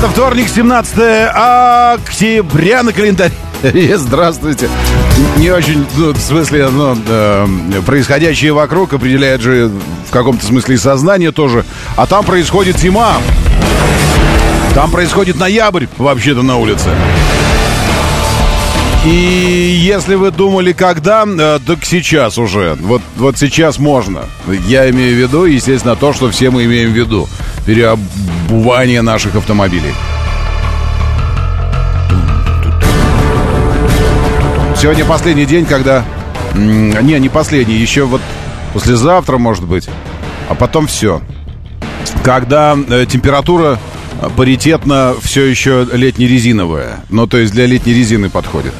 Это вторник, 17 октября на календаре. Здравствуйте. Не очень, ну, в смысле, ну, э, происходящее вокруг определяет же в каком-то смысле и сознание тоже. А там происходит зима. Там происходит ноябрь, вообще-то, на улице. И если вы думали, когда, э, так сейчас уже. Вот, вот сейчас можно. Я имею в виду, естественно, то, что все мы имеем в виду. Переобувание наших автомобилей. Сегодня последний день, когда... Не, не последний, еще вот послезавтра, может быть. А потом все. Когда э, температура паритетно все еще летне-резиновая. Ну, то есть для летней резины подходит.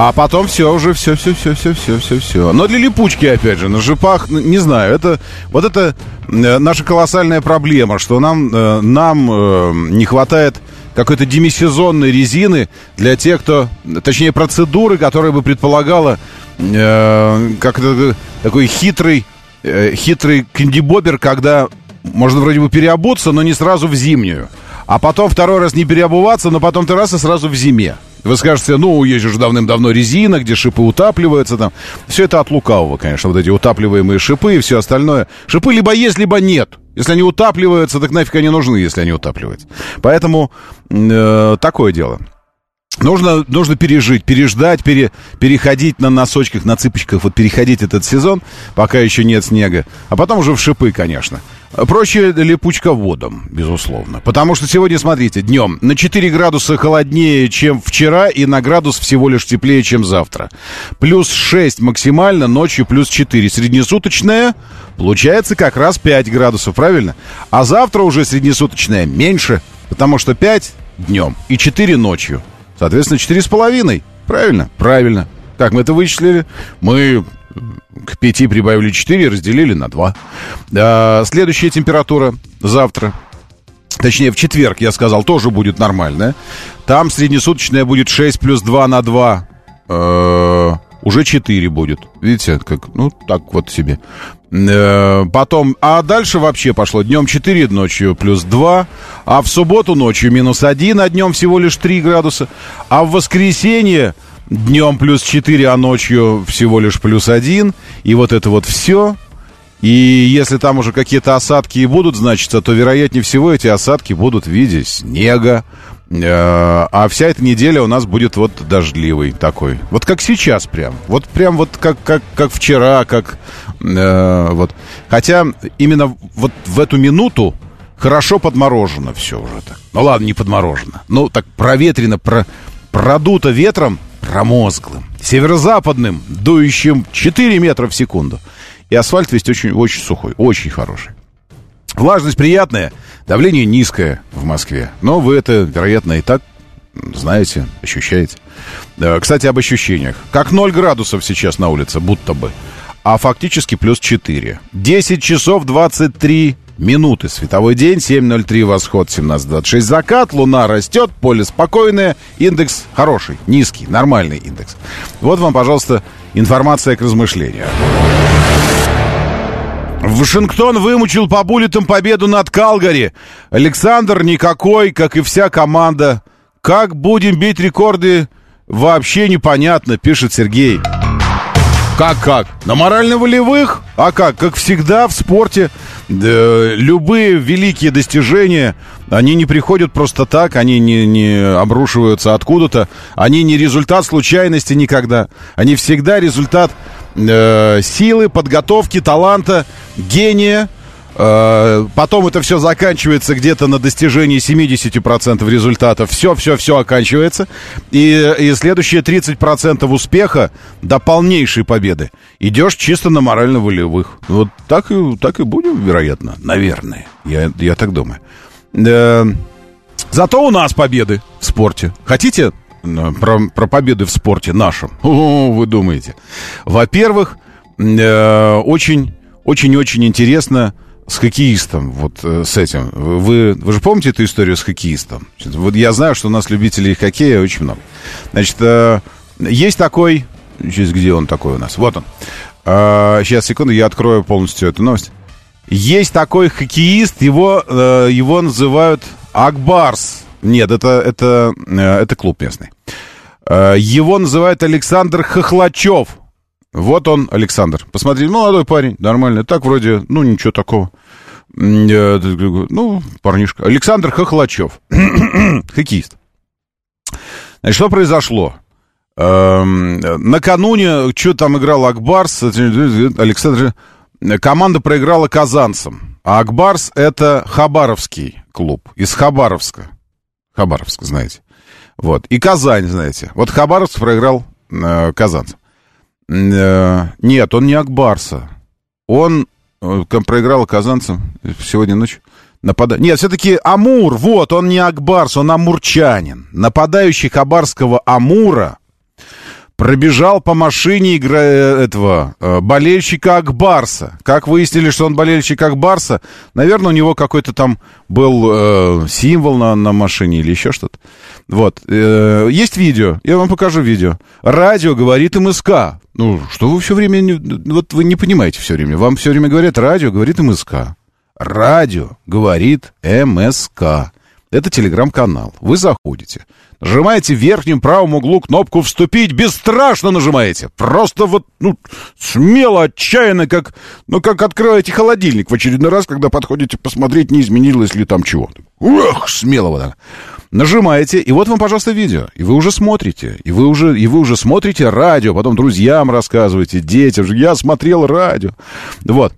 А потом все уже, все, все, все, все, все, все, все. Но для липучки, опять же, на жипах, не знаю, это вот это э, наша колоссальная проблема, что нам, э, нам э, не хватает какой-то демисезонной резины для тех, кто, точнее, процедуры, которая бы предполагала э, как то такой хитрый, э, хитрый кандибобер, когда можно вроде бы переобуться, но не сразу в зимнюю. А потом второй раз не переобуваться, но потом ты раз и сразу в зиме. Вы скажете, ну, есть же давным-давно резина, где шипы утапливаются там. Все это от лукавого, конечно, вот эти утапливаемые шипы и все остальное. Шипы либо есть, либо нет. Если они утапливаются, так нафиг они нужны, если они утапливаются. Поэтому э, такое дело. Нужно, нужно пережить, переждать, пере, переходить на носочках, на цыпочках, вот переходить этот сезон, пока еще нет снега. А потом уже в шипы, конечно. Проще липучка водом, безусловно. Потому что сегодня, смотрите, днем на 4 градуса холоднее, чем вчера, и на градус всего лишь теплее, чем завтра. Плюс 6 максимально, ночью плюс 4. Среднесуточная получается как раз 5 градусов, правильно? А завтра уже среднесуточная меньше, потому что 5 днем и 4 ночью. Соответственно, 4,5. Правильно? Правильно. Как мы это вычислили? Мы к 5 прибавили 4, разделили на 2. А, следующая температура завтра. Точнее, в четверг, я сказал, тоже будет нормальная. Там среднесуточная будет 6 плюс 2 на 2. Э, уже 4 будет. Видите, как, ну, так вот себе. Э, потом, а дальше вообще пошло. Днем 4, ночью плюс 2. А в субботу ночью минус 1, а днем всего лишь 3 градуса. А в воскресенье днем плюс 4, а ночью всего лишь плюс 1. И вот это вот все. И если там уже какие-то осадки и будут значиться, то, вероятнее всего, эти осадки будут в виде снега. Э, а вся эта неделя у нас будет вот дождливый такой. Вот как сейчас прям. Вот прям вот как, как, как вчера, как... Э, вот. Хотя именно вот в эту минуту хорошо подморожено все уже так. Ну ладно, не подморожено. Ну так проветрено, про, продуто ветром промозглым, северо-западным, дующим 4 метра в секунду. И асфальт весь очень, очень сухой, очень хороший. Влажность приятная, давление низкое в Москве. Но вы это, вероятно, и так знаете, ощущаете. Кстати, об ощущениях. Как 0 градусов сейчас на улице, будто бы. А фактически плюс 4. 10 часов 23 минуты. Световой день, 7.03 восход, 17.26 закат, луна растет, поле спокойное, индекс хороший, низкий, нормальный индекс. Вот вам, пожалуйста, информация к размышлению. Вашингтон вымучил по буллетам победу над Калгари. Александр никакой, как и вся команда. Как будем бить рекорды, вообще непонятно, пишет Сергей. Как-как? На морально-волевых? А как? Как всегда в спорте да, любые великие достижения, они не приходят просто так, они не, не обрушиваются откуда-то, они не результат случайности никогда, они всегда результат э, силы, подготовки, таланта, гения, Э, потом это все заканчивается где-то на достижении 70% результатов. Все-все-все оканчивается. И, и следующие 30% успеха до полнейшей победы идешь чисто на морально-волевых. Вот так и, так и будем, вероятно. Наверное. Я, я так думаю. Э, Зато у нас победы в спорте. Хотите э, про, про победы в спорте нашем? О, вы думаете. Во-первых, э, очень, очень-очень интересно с хоккеистом, вот э, с этим. Вы, вы же помните эту историю с хоккеистом? Вот я знаю, что у нас любителей хоккея очень много. Значит, э, есть такой... Сейчас где он такой у нас? Вот он. Сейчас, секунду, я открою полностью эту новость. Есть такой хоккеист, его, э, его называют Акбарс. Нет, это, это, это клуб местный. Его называют Александр Хохлачев. Вот он, Александр. Посмотри, молодой парень, нормальный. Так вроде, ну, ничего такого. Ну, парнишка. Александр Хохлачев. Хоккеист. Значит, что произошло? Эм, накануне, что там играл Акбарс, Александр... Команда проиграла казанцам. А Акбарс — это Хабаровский клуб. Из Хабаровска. Хабаровск, знаете. Вот. И Казань, знаете. Вот Хабаровск проиграл э, казанцам. Э, нет, он не Акбарса. Он э, проиграл казанцам сегодня ночью. Напада... Нет, все-таки Амур, вот, он не Акбарс, он амурчанин. Нападающий хабарского Амура пробежал по машине игра... Э, этого э, болельщика Акбарса. Как выяснили, что он болельщик Акбарса, наверное, у него какой-то там был э, символ на, на машине или еще что-то. Вот. Э, есть видео, я вам покажу видео. Радио говорит МСК. Ну, что вы все время... Не... Вот вы не понимаете все время. Вам все время говорят, радио говорит МСК. Радио говорит МСК. Это телеграм-канал. Вы заходите, нажимаете в верхнем правом углу кнопку «Вступить», бесстрашно нажимаете. Просто вот, ну, смело, отчаянно, как, ну, как открываете холодильник в очередной раз, когда подходите посмотреть, не изменилось ли там чего. Ух, смело вот так. Нажимаете, и вот вам, пожалуйста, видео. И вы уже смотрите. И вы уже, и вы уже смотрите радио, потом друзьям рассказываете, детям. Я смотрел радио. Вот.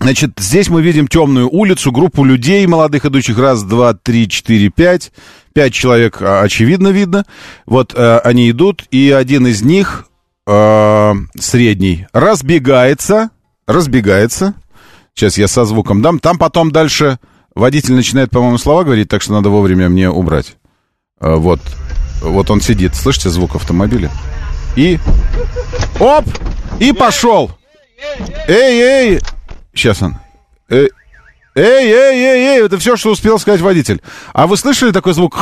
Значит, здесь мы видим темную улицу, группу людей молодых идущих. Раз, два, три, четыре, пять. Пять человек, а, очевидно, видно. Вот э, они идут, и один из них, э, средний, разбегается. Разбегается. Сейчас я со звуком дам. Там потом дальше водитель начинает, по-моему, слова говорить, так что надо вовремя мне убрать. Э, вот. Вот он сидит. Слышите звук автомобиля? И... Оп! И пошел! Эй, эй! Сейчас он. Эй, эй, эй, эй, эй, это все, что успел сказать водитель. А вы слышали такой звук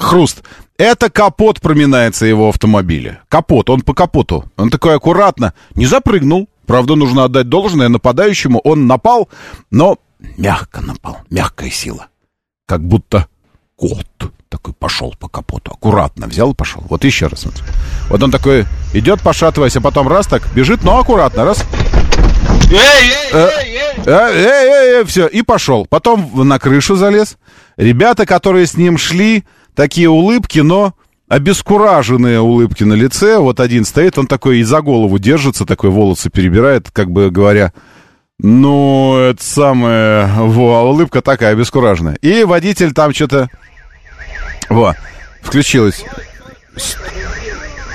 хруст? Это капот проминается его автомобиля. Капот, он по капоту. Он такой аккуратно, не запрыгнул. Правда, нужно отдать должное нападающему. Он напал, но мягко напал, мягкая сила. Как будто кот такой пошел по капоту. Аккуратно взял и пошел. Вот еще раз. Вот он такой идет, пошатываясь, а потом раз так бежит, но аккуратно, раз. Эй, эй, эй, эй, эй, все, и пошел. Потом на крышу залез. Ребята, которые с ним шли, такие улыбки, но обескураженные улыбки на лице. Вот один стоит, он такой и за голову держится, такой волосы перебирает, как бы говоря, ну, это самое, во, улыбка такая обескураженная. И водитель там что-то, во, включилась.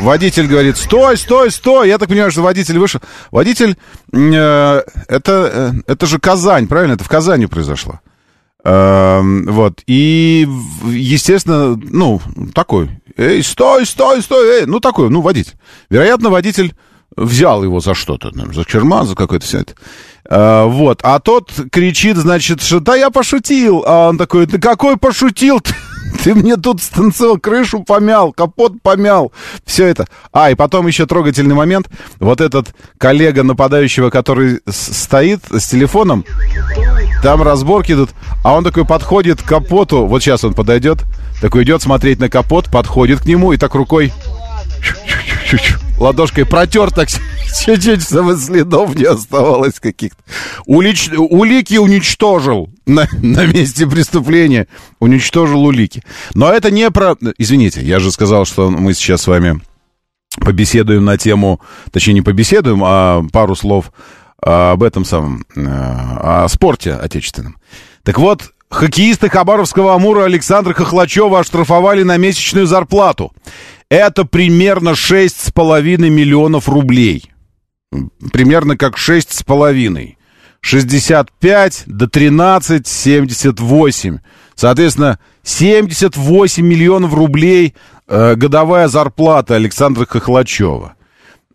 Водитель говорит, стой, стой, стой. Я так понимаю, что водитель вышел. Водитель, э, это, э, это же Казань, правильно? Это в Казани произошло. Э, вот. И, естественно, ну, такой, эй, стой, стой, стой, эй, ну, такой, ну, водитель. Вероятно, водитель взял его за что-то, за черма, за какое-то все это. А, вот, а тот кричит, значит, что да я пошутил, а он такой, ты какой пошутил? Ты мне тут станцевал, крышу помял, капот помял, все это. А, и потом еще трогательный момент. Вот этот коллега нападающего, который стоит с телефоном, там разборки идут, а он такой подходит к капоту, вот сейчас он подойдет, такой идет смотреть на капот, подходит к нему и так рукой ладошкой протер так чуть-чуть, чтобы следов не оставалось каких-то. Улич... Улики уничтожил на, на месте преступления. Уничтожил улики. Но это не про... Извините, я же сказал, что мы сейчас с вами побеседуем на тему... Точнее, не побеседуем, а пару слов об этом самом... Э, о спорте отечественном. Так вот, Хоккеисты Хабаровского Амура Александра Хохлачева оштрафовали на месячную зарплату. Это примерно 6,5 миллионов рублей. Примерно как 6,5. 65 до 13, 78. Соответственно, 78 миллионов рублей э, годовая зарплата Александра Хохлачева.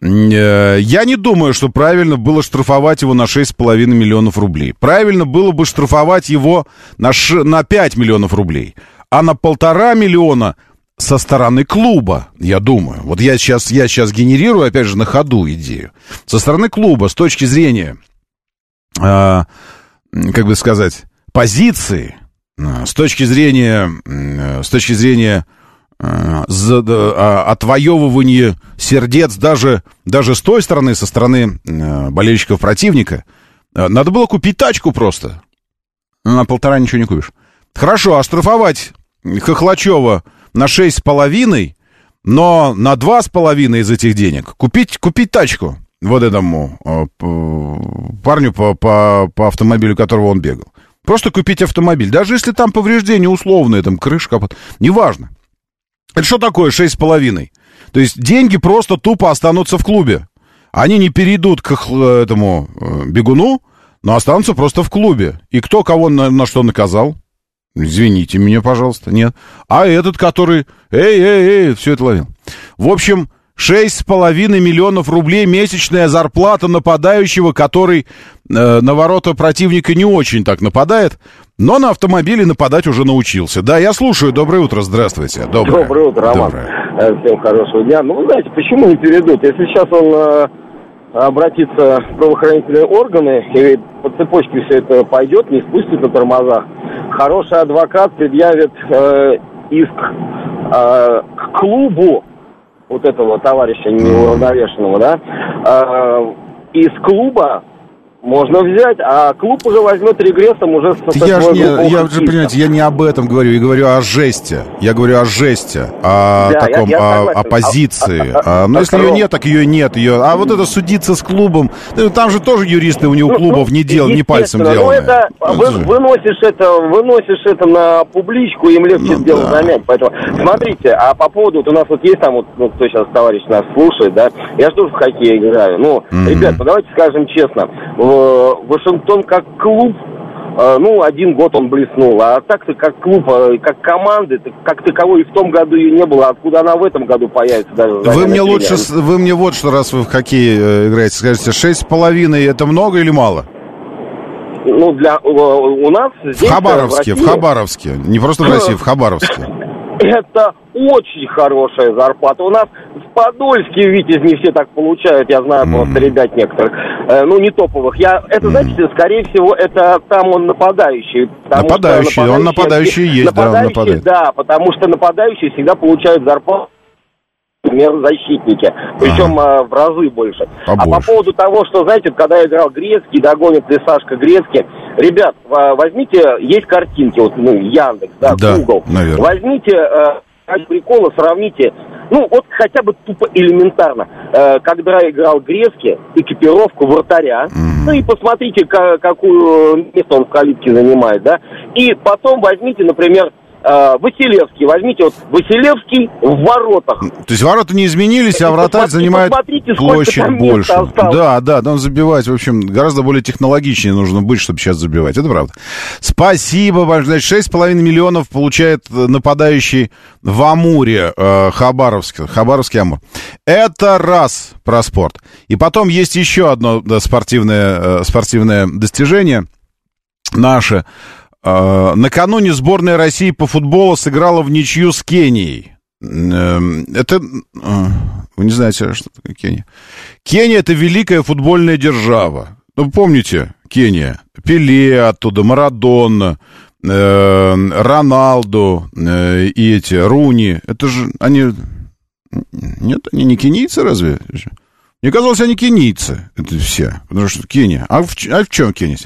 Э, я не думаю, что правильно было штрафовать его на 6,5 миллионов рублей. Правильно было бы штрафовать его на, ш... на 5 миллионов рублей. А на полтора миллиона со стороны клуба, я думаю. Вот я сейчас, я сейчас генерирую, опять же, на ходу идею. Со стороны клуба, с точки зрения, э, как бы сказать, позиции, э, с точки зрения, э, с точки зрения э, за, э, отвоевывания сердец даже, даже с той стороны, со стороны э, болельщиков противника, э, надо было купить тачку просто. На полтора ничего не купишь. Хорошо, оштрафовать Хохлачева на шесть с половиной, но на два с половиной из этих денег купить, купить тачку вот этому э, парню по, по, по автомобилю, которого он бегал. Просто купить автомобиль. Даже если там повреждения условные, там крышка, неважно. Это что такое шесть с половиной? То есть деньги просто тупо останутся в клубе. Они не перейдут к этому э, бегуну, но останутся просто в клубе. И кто кого на, на что наказал? Извините меня, пожалуйста, нет. А этот, который, эй, эй, эй, все это ловил. В общем, шесть с половиной миллионов рублей месячная зарплата нападающего, который э, на ворота противника не очень так нападает, но на автомобиле нападать уже научился. Да, я слушаю. Доброе утро, здравствуйте. Доброе, Доброе утро, Роман. Доброе. Э, всем хорошего дня. Ну, знаете, почему не перейдут? Если сейчас он э, обратится в правоохранительные органы, и по цепочке все это пойдет, не спустит на тормозах, хороший адвокат предъявит э, иск э, к клубу вот этого товарища неуравновешенного, да, э, из клуба можно взять, а клуб уже возьмет регрессом уже с Я же не, я же, понимаете, я не об этом говорю, я говорю о жесте. Я говорю о жесте, о да, таком, я, я о, о позиции. А, а, а, но если ее нет, так ее нет. Ее, а вот это судиться с клубом, ну, там же тоже юристы у него ну, клубов ну, не дел, не пальцем делают. Ну, это, вы, выносишь это, выносишь это на публичку, им легче ну, сделать да. замять. Поэтому, смотрите, а по поводу, вот у нас вот есть там, вот, ну, кто сейчас товарищ нас слушает, да, я же тоже в хоккей играю. Ну, mm-hmm. ребят, ну давайте скажем честно, Вашингтон как клуб, э, ну, один год он блеснул, а так-то как клуб, э, как команды, как таковой и в том году ее не было, откуда она в этом году появится даже. Вы мне лучше, вы мне вот что, раз вы в хоккей э, играете, скажите, шесть с половиной это много или мало? Ну, для у нас здесь... В Хабаровске, в, России... в Хабаровске, не просто в России, в Хабаровске. Это очень хорошая зарплата. У нас в Подольске, Витязь, не все так получают, я знаю mm. просто ребят некоторых, э, ну, не топовых. Я, это, mm. знаете, скорее всего, это там он нападающий. Нападающий, нападающий, он нападающий есть, нападающий, да, он нападает. Да, потому что нападающий всегда получает зарплату защитники, причем ага. в разы больше. Побольше. А по поводу того, что, знаете, когда играл Грецкий, догонит ли Сашка Грецкий, ребят, возьмите, есть картинки, вот, ну, Яндекс, да, да Google, наверное. возьмите э, ради прикола сравните, ну, вот хотя бы тупо элементарно, э, когда играл Грецки, экипировку вратаря, mm-hmm. ну и посмотрите, как, какую место он в калитке занимает, да, и потом возьмите, например, э, Василевский. Возьмите вот Василевский в воротах. То есть ворота не изменились, а вратарь занимает площадь больше. Да, да, там забивать, в общем, гораздо более технологичнее нужно быть, чтобы сейчас забивать. Это правда. Спасибо большое. Значит, 6,5 миллионов получает нападающий в Амуре э, Хабаровск, Хабаровский Амур. Это раз про спорт. И потом есть еще одно да, спортивное, э, спортивное достижение наше. Э, накануне сборная России по футболу сыграла в ничью с Кенией. Эм, это... Э, вы не знаете, что такое Кения? Кения — это великая футбольная держава. Ну, помните, Кения? Пеле оттуда, Марадона, э, Роналду и эти, Руни. Это же они... Нет, они не кенийцы разве? Мне казалось, они кенийцы. Это все. Потому что Кения. А в, а в чем Кения?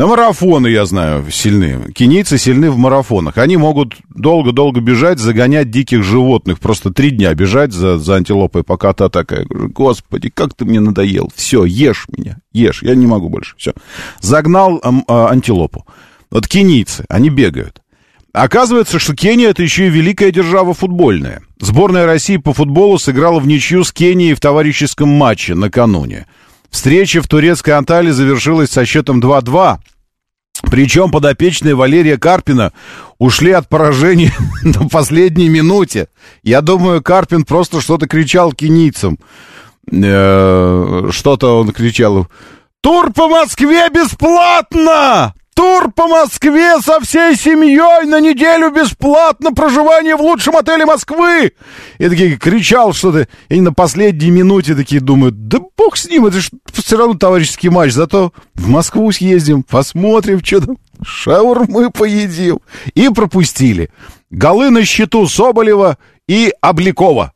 На марафоны, я знаю, сильны. Кенийцы сильны в марафонах. Они могут долго-долго бежать, загонять диких животных. Просто три дня бежать за, за антилопой, пока та такая. Господи, как ты мне надоел. Все, ешь меня, ешь. Я не могу больше. Все. Загнал а, а, антилопу. Вот кенийцы, они бегают. Оказывается, что Кения это еще и великая держава футбольная. Сборная России по футболу сыграла в ничью с Кенией в товарищеском матче накануне. Встреча в турецкой Анталии завершилась со счетом 2-2. Причем подопечные Валерия Карпина ушли от поражения на последней минуте. Я думаю, Карпин просто что-то кричал кенийцам. Э, что-то он кричал. «Тур по Москве бесплатно! Тур по Москве со всей семьей на неделю бесплатно проживание в лучшем отеле Москвы!» И такие кричал что-то. И на последней минуте такие думают, да бог с ним, это же все равно товарищеский матч. Зато в Москву съездим, посмотрим, что там, шаурмы поедим. И пропустили. Голы на счету Соболева и Обликова.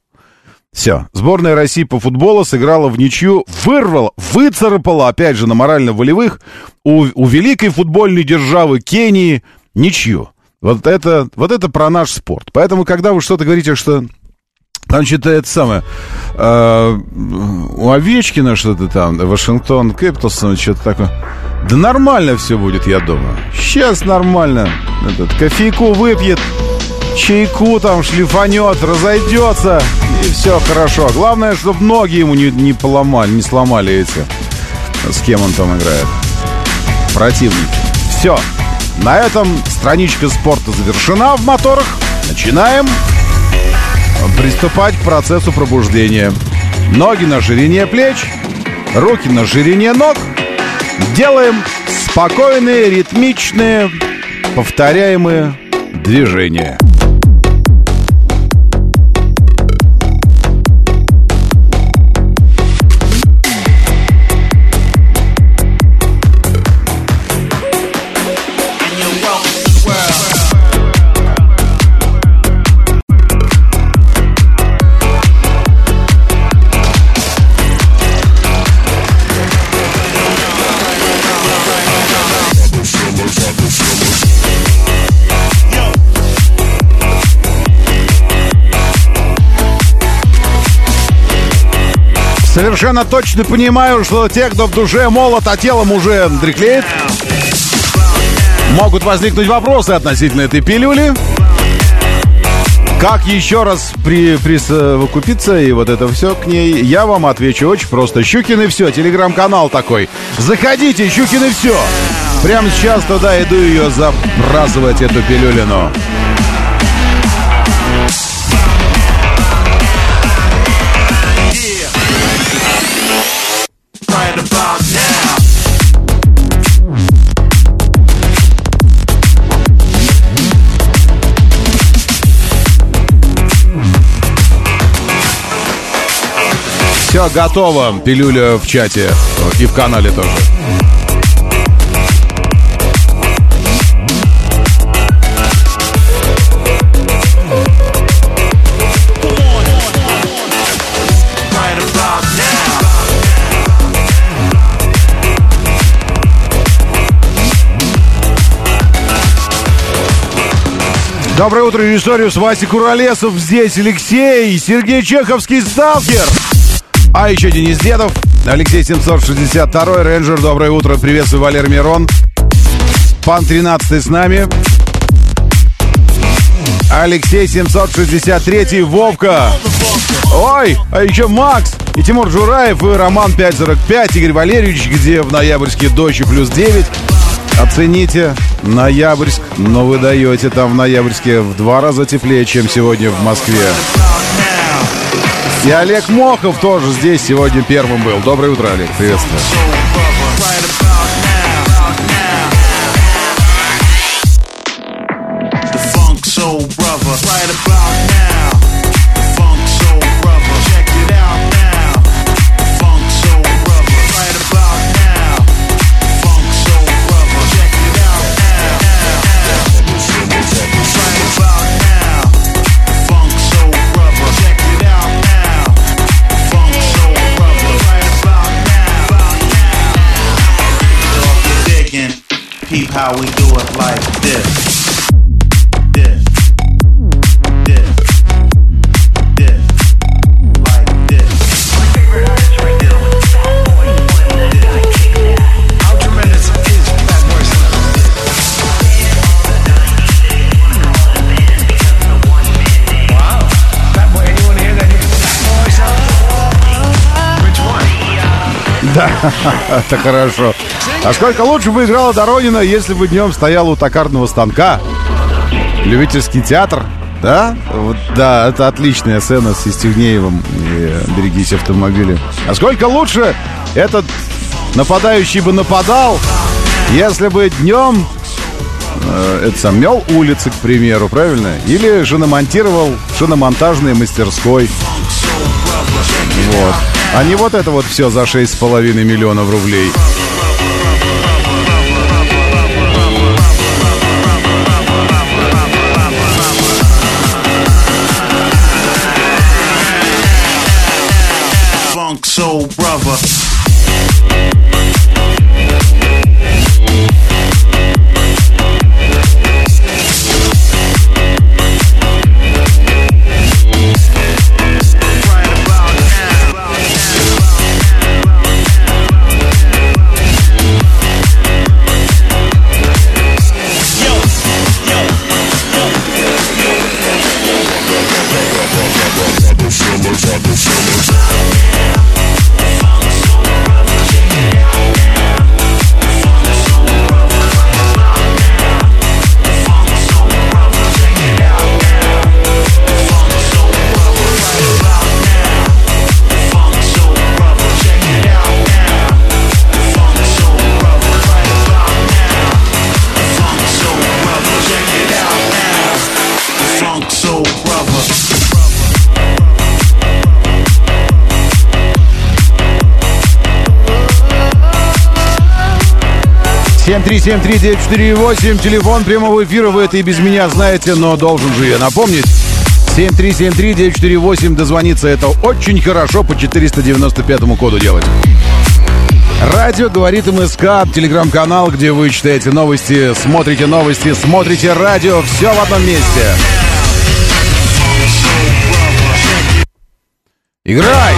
Все. Сборная России по футболу сыграла в ничью, вырвала, выцарапала, опять же, на морально-волевых у, у великой футбольной державы Кении ничью. Вот это, вот это про наш спорт. Поэтому, когда вы что-то говорите, что что-то это самое, э, у Овечкина что-то там, Вашингтон Кэпиталс, что-то такое. Да нормально все будет, я думаю. Сейчас нормально. Этот кофейку выпьет, чайку там шлифанет, разойдется, и все хорошо. Главное, чтобы ноги ему не, не поломали, не сломали эти, с кем он там играет. Противники. Все. На этом страничка спорта завершена в моторах. Начинаем приступать к процессу пробуждения. Ноги на ширине плеч, руки на ширине ног. Делаем спокойные, ритмичные, повторяемые движения. Совершенно точно понимаю, что те, кто в душе молод, а телом уже дреклеет, могут возникнуть вопросы относительно этой пилюли. Как еще раз при, присовокупиться и вот это все к ней, я вам отвечу очень просто. Щукин и все, телеграм-канал такой. Заходите, Щукин и все. Прямо сейчас туда иду ее забрасывать, эту пилюлину. Все готово. Пилюля в чате и в канале тоже. Доброе утро, историю с Васей Куролесов. Здесь Алексей, Сергей Чеховский, Сталкер. А еще Денис Дедов, Алексей 762, Рейнджер, доброе утро, приветствую, Валер Мирон. Пан 13 с нами. Алексей 763, Вовка. Ой, а еще Макс, и Тимур Жураев, и Роман 545, Игорь Валерьевич, где в ноябрьске дождь плюс 9. Оцените ноябрьск, но вы даете там в ноябрьске в два раза теплее, чем сегодня в Москве. И Олег Мохов тоже здесь сегодня первым был. Доброе утро, Олег. Приветствую. right about now. How we do Да, это хорошо. А сколько лучше бы играла Доронина, если бы днем стоял у токарного станка? Любительский театр, да? Вот, да, это отличная сцена с Истигнеевым. И берегись автомобиля. А сколько лучше этот нападающий бы нападал, если бы днем э, это сам мел улицы, к примеру, правильно? Или же намонтировал в шиномонтажной мастерской. Вот. А не вот это вот все за 6,5 миллионов рублей. Soul Brother Семь три семь три девять четыре восемь. Телефон прямого эфира вы это и без меня знаете, но должен же я напомнить. 7373948 дозвониться это очень хорошо по 495 коду делать. Радио говорит МСК, телеграм-канал, где вы читаете новости, смотрите новости, смотрите радио, все в одном месте. Играй!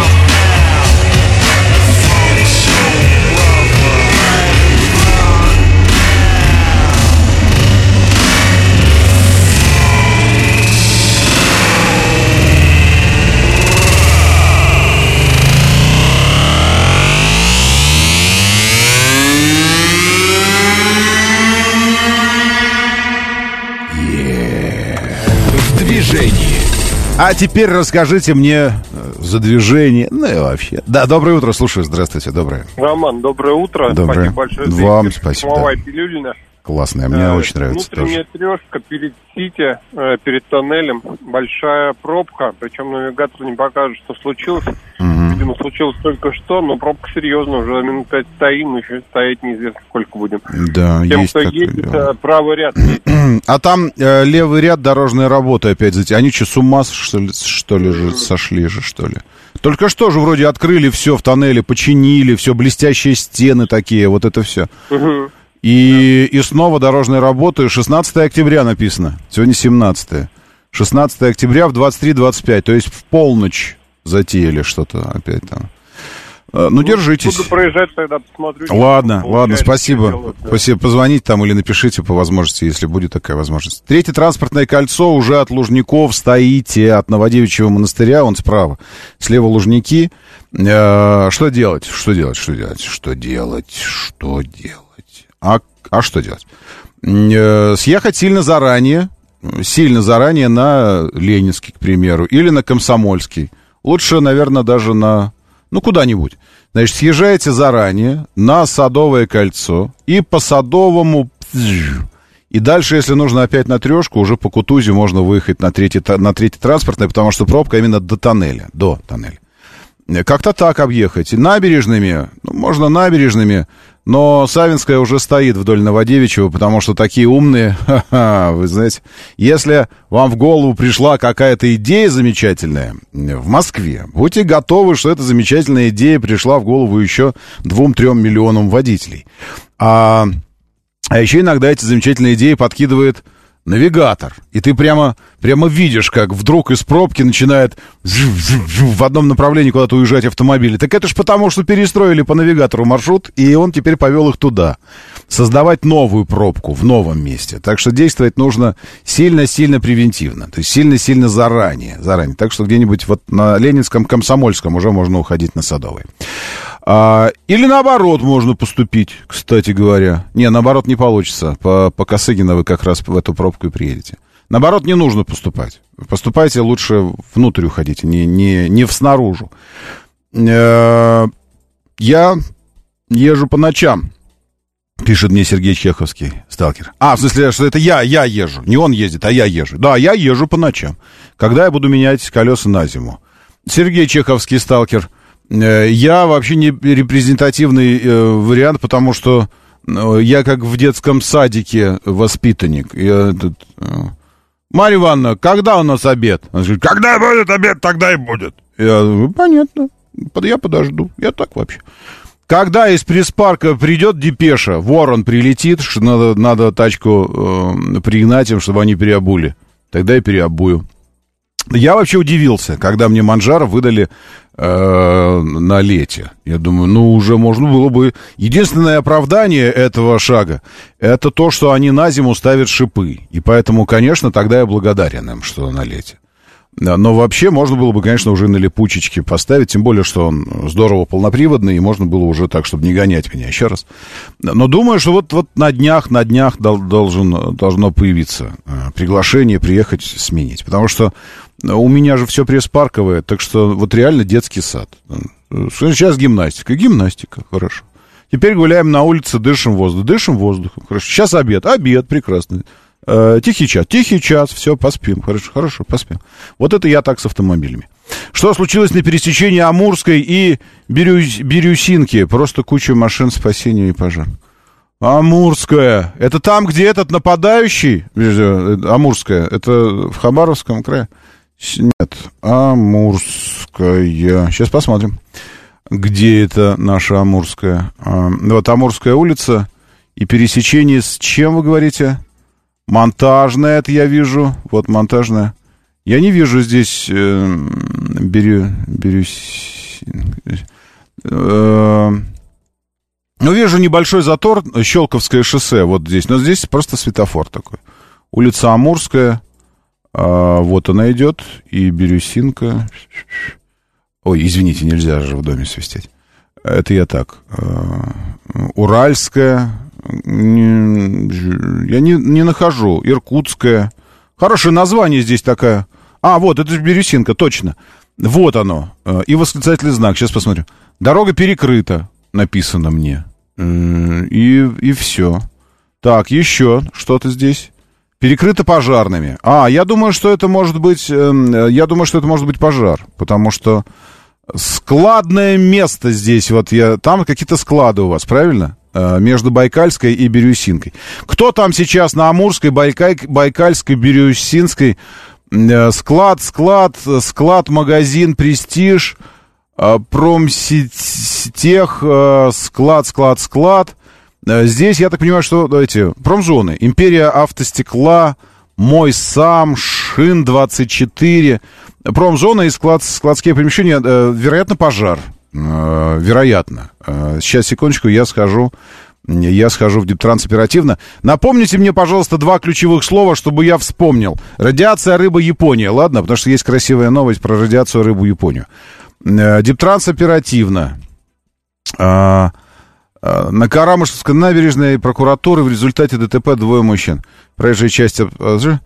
А теперь расскажите мне э, за движение, ну и вообще. Да, доброе утро, слушаю, здравствуйте, доброе. Роман, доброе утро. Доброе. Спасибо большое. Вам спасибо. Самовая да. пилюлина. Классная, мне э, очень нравится Внутренняя тоже. трешка перед Сити, э, перед тоннелем, большая пробка, причем навигатор не покажет, что случилось. Угу. Видимо, случилось только что, но пробка серьезная, уже минут пять стоим, еще стоять неизвестно сколько будем. Да, Тем, есть кто едет, э, правый ряд. А там э, левый ряд дорожной работы опять зайти. Они что, с ума что ли, что ли же сошли же, что ли? Только что же вроде открыли все в тоннеле, починили, все блестящие стены такие, вот это все. Угу. И, и снова дорожные работы. 16 октября написано. Сегодня 17. 16 октября в 23.25. То есть в полночь затеяли что-то опять там. Ну, ну, держитесь. Буду проезжать тогда, посмотрю. Ладно, ладно, спасибо. Делать, да. Спасибо. Позвоните там или напишите по возможности, если будет такая возможность. Третье транспортное кольцо уже от Лужников стоите, от Новодевичьего монастыря, он справа. Слева Лужники. Э, что делать? Что делать? Что делать? Что делать? Что делать? А, а что делать? Э, съехать сильно заранее, сильно заранее на Ленинский, к примеру, или на Комсомольский. Лучше, наверное, даже на, ну, куда-нибудь. Значит, съезжаете заранее на Садовое кольцо и по Садовому... И дальше, если нужно опять на трешку, уже по Кутузе можно выехать на третий, на третий транспортный, потому что пробка именно до тоннеля, до тоннеля. Как-то так объехать. Набережными, ну, можно набережными, но Савинская уже стоит вдоль Новодевичьего, потому что такие умные, вы знаете, если вам в голову пришла какая-то идея замечательная в Москве, будьте готовы, что эта замечательная идея пришла в голову еще двум-трем миллионам водителей. А, а еще иногда эти замечательные идеи подкидывает навигатор. И ты прямо, прямо видишь, как вдруг из пробки начинает в одном направлении куда-то уезжать автомобили. Так это ж потому, что перестроили по навигатору маршрут, и он теперь повел их туда. Создавать новую пробку в новом месте. Так что действовать нужно сильно-сильно превентивно. То есть сильно-сильно заранее. заранее. Так что где-нибудь вот на Ленинском, Комсомольском уже можно уходить на Садовый. А, или наоборот можно поступить, кстати говоря. Не, наоборот не получится. По, по Косыгина вы как раз в эту пробку и приедете. Наоборот, не нужно поступать. Поступайте лучше внутрь уходите, не, не, не в снаружи. Э, я езжу по ночам, пишет мне Сергей Чеховский, сталкер. А, в смысле, что это я, я езжу. Не он ездит, а я езжу. Да, я езжу по ночам. Когда я буду менять колеса на зиму? Сергей Чеховский, сталкер. Э, я вообще не репрезентативный э, вариант, потому что я как в детском садике воспитанник. Я этот, Марья Ивановна, когда у нас обед? Она говорит, когда будет обед, тогда и будет. Я говорю, понятно, я подожду. Я так вообще. Когда из пресс-парка придет депеша, ворон прилетит, что надо, надо тачку э, пригнать им, чтобы они переобули. Тогда я переобую. Я вообще удивился, когда мне Манжара выдали э, на лете. Я думаю, ну, уже можно было бы... Единственное оправдание этого шага, это то, что они на зиму ставят шипы. И поэтому, конечно, тогда я благодарен им, что на лете. Но вообще можно было бы, конечно, уже на липучечке поставить, тем более, что он здорово полноприводный, и можно было уже так, чтобы не гонять меня еще раз. Но думаю, что вот, вот на днях, на днях должен, должно появиться э, приглашение приехать сменить. Потому что у меня же все пресс-парковое, так что вот реально детский сад. Сейчас гимнастика. Гимнастика, хорошо. Теперь гуляем на улице, дышим воздух. Дышим воздухом, хорошо. Сейчас обед. Обед, прекрасно. Э, тихий час. Тихий час. Все, поспим. Хорошо, хорошо, поспим. Вот это я так с автомобилями. Что случилось на пересечении Амурской и Бирюс... Бирюсинки? Просто куча машин спасения и пожар. Амурская. Это там, где этот нападающий? Э, Амурская. Это в Хабаровском крае? Нет, Амурская. Сейчас посмотрим, где это наша Амурская. А, вот Амурская улица и пересечение с чем вы говорите? Монтажная, это я вижу. Вот монтажная. Я не вижу здесь э, берю, берюсь. Э, ну, вижу небольшой затор, Щелковское шоссе, вот здесь. Но здесь просто светофор такой. Улица Амурская. А, вот она идет, и бирюсинка. Ой, извините, нельзя же в доме свистеть. Это я так. А, Уральская. Я не, не нахожу. Иркутская. Хорошее название здесь такая. А, вот, это бирюсинка, точно. Вот оно. А, и восклицательный знак. Сейчас посмотрю. Дорога перекрыта, написано мне. И, и все. Так, еще что-то здесь. Перекрыто пожарными. А, я думаю, что это может быть, э, я думаю, что это может быть пожар, потому что складное место здесь, вот я, там какие-то склады у вас, правильно? Э, между Байкальской и Бирюсинкой. Кто там сейчас на Амурской, Байкаль, Байкальской, Бирюсинской? Э, склад, склад, склад, магазин, престиж, э, промсетех, склад, склад, склад. Здесь, я так понимаю, что, давайте, промзоны. Империя автостекла, мой сам, Шин-24. Промзона и склад, складские помещения, вероятно, пожар. Э, вероятно. Сейчас, секундочку, я схожу. Я схожу в Диптранс оперативно. Напомните мне, пожалуйста, два ключевых слова, чтобы я вспомнил. Радиация, рыба, Япония. Ладно, потому что есть красивая новость про радиацию, рыбу, Японию. Диптранс оперативно. А, Э, на Карамышевской набережной прокуратуры в результате ДТП двое мужчин. Проезжая часть э, э,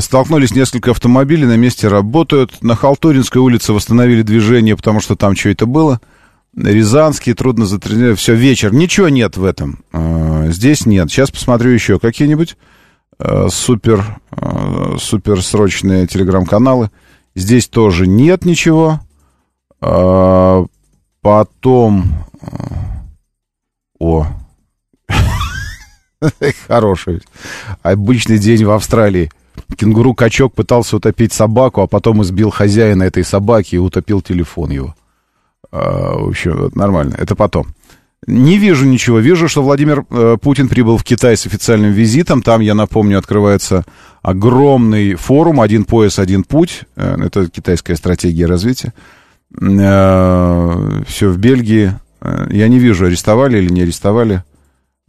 столкнулись несколько автомобилей, на месте работают. На Халтуринской улице восстановили движение, потому что там что это было. Рязанский, трудно затренировать. Все, вечер. Ничего нет в этом. Здесь нет. Сейчас посмотрю еще какие-нибудь супер, супер срочные телеграм-каналы. Здесь тоже нет ничего. Потом... О, хороший. Обычный день в Австралии. Кенгуру-качок пытался утопить собаку, а потом избил хозяина этой собаки и утопил телефон его. А, в общем, нормально. Это потом. Не вижу ничего. Вижу, что Владимир э, Путин прибыл в Китай с официальным визитом. Там, я напомню, открывается огромный форум «Один пояс, один путь». Э, это китайская стратегия развития. Э, все в Бельгии. Я не вижу, арестовали или не арестовали.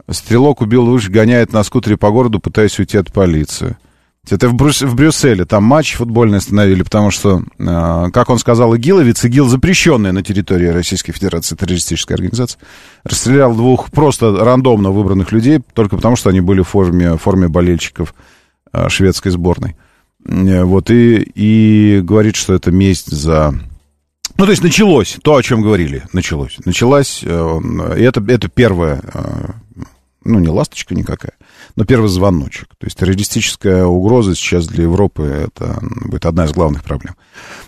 Стрелок убил луч, гоняет на скутере по городу, пытаясь уйти от полиции. Это в, Брюс, в Брюсселе. Там матч футбольный остановили, потому что, э, как он сказал, Игиловец, ИГИЛ запрещенная на территории Российской Федерации террористическая организация, расстрелял двух просто рандомно выбранных людей, только потому что они были в форме, форме болельщиков э, шведской сборной. Э, вот, и, и говорит, что это месть за... Ну, то есть началось то, о чем говорили. Началось. Началась, э, это, это первое, э, ну, не ласточка никакая, но первый звоночек. То есть террористическая угроза сейчас для Европы это будет одна из главных проблем.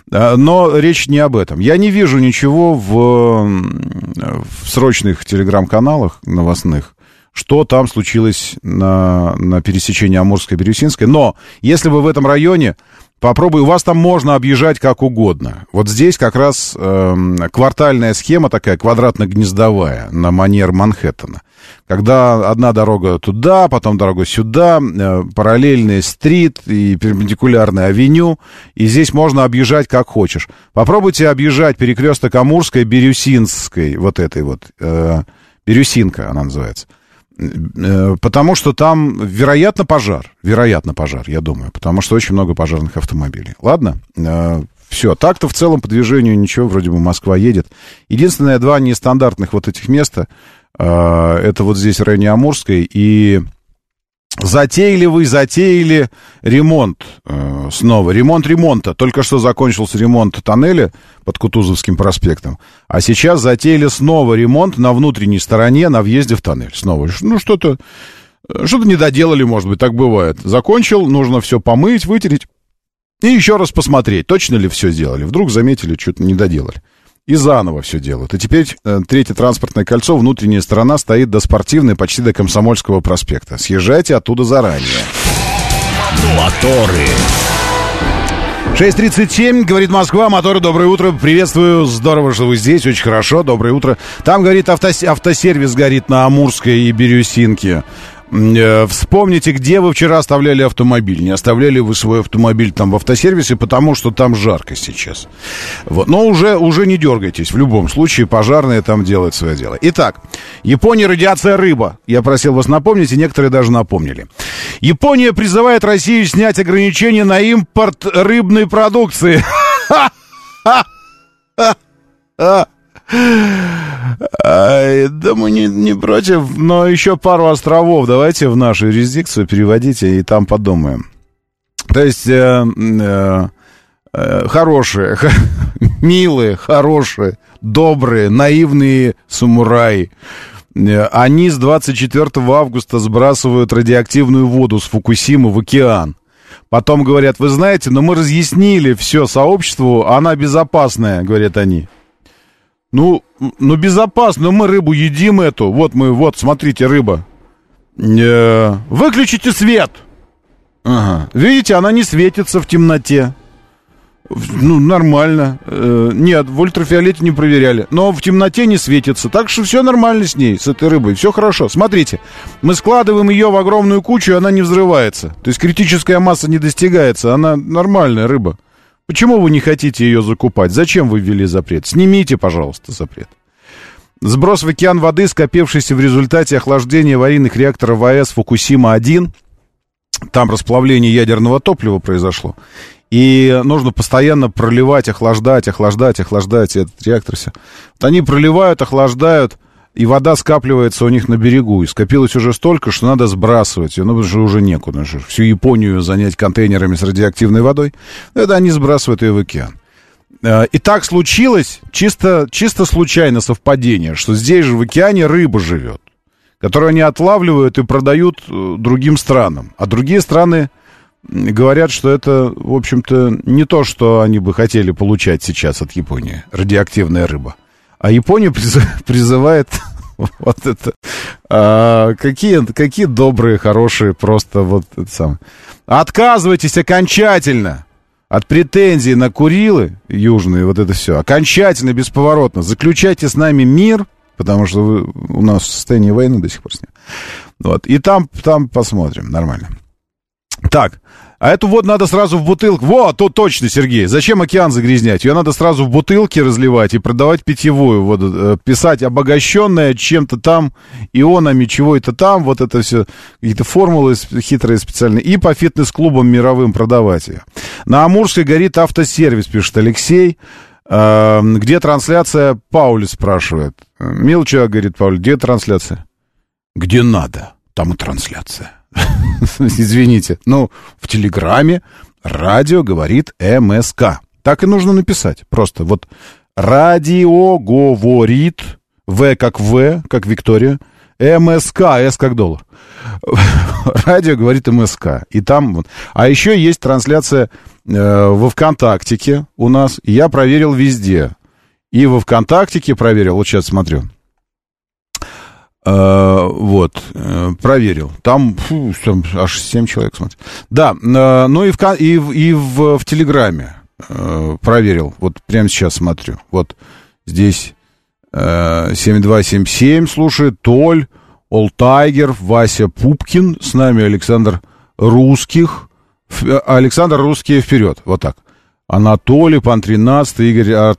Но речь не об этом. Я не вижу ничего в, в срочных телеграм-каналах новостных, что там случилось на, на пересечении Амурской и Бирюсинской. Но если вы в этом районе, попробуй, у вас там можно объезжать как угодно. Вот здесь как раз э, квартальная схема такая квадратно-гнездовая на манер Манхэттена. Когда одна дорога туда, потом дорога сюда, э, параллельный стрит и перпендикулярная авеню, и здесь можно объезжать как хочешь. Попробуйте объезжать перекресток Амурской, Бирюсинской, вот этой вот, э, Бирюсинка она называется. Э, потому что там, вероятно, пожар. Вероятно, пожар, я думаю. Потому что очень много пожарных автомобилей. Ладно? Э, Все. Так-то в целом по движению ничего, вроде бы Москва едет. Единственное, два нестандартных вот этих места, э, это вот здесь в районе Амурской и Затеяли вы, затеяли ремонт э, снова. Ремонт ремонта. Только что закончился ремонт тоннеля под Кутузовским проспектом. А сейчас затеяли снова ремонт на внутренней стороне, на въезде в тоннель. Снова. Ну, что-то что-то не доделали, может быть, так бывает. Закончил, нужно все помыть, вытереть. И еще раз посмотреть, точно ли все сделали. Вдруг заметили, что-то не доделали и заново все делают. И теперь э, третье транспортное кольцо, внутренняя сторона стоит до спортивной, почти до Комсомольского проспекта. Съезжайте оттуда заранее. Моторы. 6.37, говорит Москва, моторы, доброе утро, приветствую, здорово, что вы здесь, очень хорошо, доброе утро. Там, говорит, автос, автосервис горит на Амурской и Бирюсинке. Э, вспомните, где вы вчера оставляли автомобиль. Не оставляли вы свой автомобиль там в автосервисе, потому что там жарко сейчас. Вот. Но уже, уже не дергайтесь. В любом случае, пожарные там делают свое дело. Итак, Япония, радиация рыба. Я просил вас напомнить, и некоторые даже напомнили. Япония призывает Россию снять ограничения на импорт рыбной продукции. Да мы не, не против, но еще пару островов давайте в нашу юрисдикцию переводите, и там подумаем. То есть э, э, э, хорошие, милые, хорошие, добрые, наивные самураи. Э, они с 24 августа сбрасывают радиоактивную воду с Фукусимы в океан. Потом говорят, вы знаете, но мы разъяснили все сообществу, она безопасная, говорят они. Ну, ну безопасно, мы рыбу едим эту. Вот мы, вот, смотрите, рыба. Э, выключите свет. Ага. Видите, она не светится в темноте. Ну, нормально. Э, нет, в ультрафиолете не проверяли. Но в темноте не светится. Так что все нормально с ней, с этой рыбой. Все хорошо. Смотрите, мы складываем ее в огромную кучу, и она не взрывается. То есть критическая масса не достигается. Она нормальная рыба. Почему вы не хотите ее закупать? Зачем вы ввели запрет? Снимите, пожалуйста, запрет. Сброс в океан воды, скопившийся в результате охлаждения аварийных реакторов АЭС Фукусима-1. Там расплавление ядерного топлива произошло. И нужно постоянно проливать, охлаждать, охлаждать, охлаждать этот реактор. Все. Вот они проливают, охлаждают и вода скапливается у них на берегу. И скопилось уже столько, что надо сбрасывать ее. Ну, потому что уже некуда же. Всю Японию занять контейнерами с радиоактивной водой. Это они сбрасывают ее в океан. Э, и так случилось, чисто, чисто случайно совпадение, что здесь же в океане рыба живет, которую они отлавливают и продают э, другим странам. А другие страны говорят, что это, в общем-то, не то, что они бы хотели получать сейчас от Японии, радиоактивная рыба. А Япония призывает вот это. А, какие, какие добрые, хорошие, просто вот это самое. Отказывайтесь окончательно от претензий на Курилы южные, вот это все. Окончательно, бесповоротно. Заключайте с нами мир, потому что вы, у нас состояние войны до сих пор с ним. Вот. И там, там посмотрим, нормально. Так, А эту воду надо сразу в бутылку. Вот, то точно, Сергей. Зачем океан загрязнять? Ее надо сразу в бутылке разливать и продавать питьевую воду. Э, писать обогащенная чем-то там, ионами, чего это там. Вот это все. Какие-то формулы хитрые специальные. И по фитнес-клубам мировым продавать ее. На Амурской горит автосервис, пишет Алексей. Э, где трансляция? Паули спрашивает. Мил человек, говорит Пауль, где трансляция? Где надо, там и трансляция. Извините. Ну, в Телеграме радио говорит МСК. Так и нужно написать. Просто вот радио говорит В как В, как Виктория. МСК, С как доллар. Радио говорит МСК. И там... А еще есть трансляция э, во ВКонтактике у нас. Я проверил везде. И во ВКонтактике проверил. Вот сейчас смотрю. Uh, вот, uh, проверил. Там, фу, там аж 7 человек смотрит. Да, uh, ну и в, и, в, и в, в Телеграме проверил. Вот прямо сейчас смотрю. Вот здесь 7277 слушает, Толь, Олтайгер, Вася Пупкин, с нами Александр Русских. Александр Русские вперед, вот так. Анатолий, Пан 13, Игорь Ар,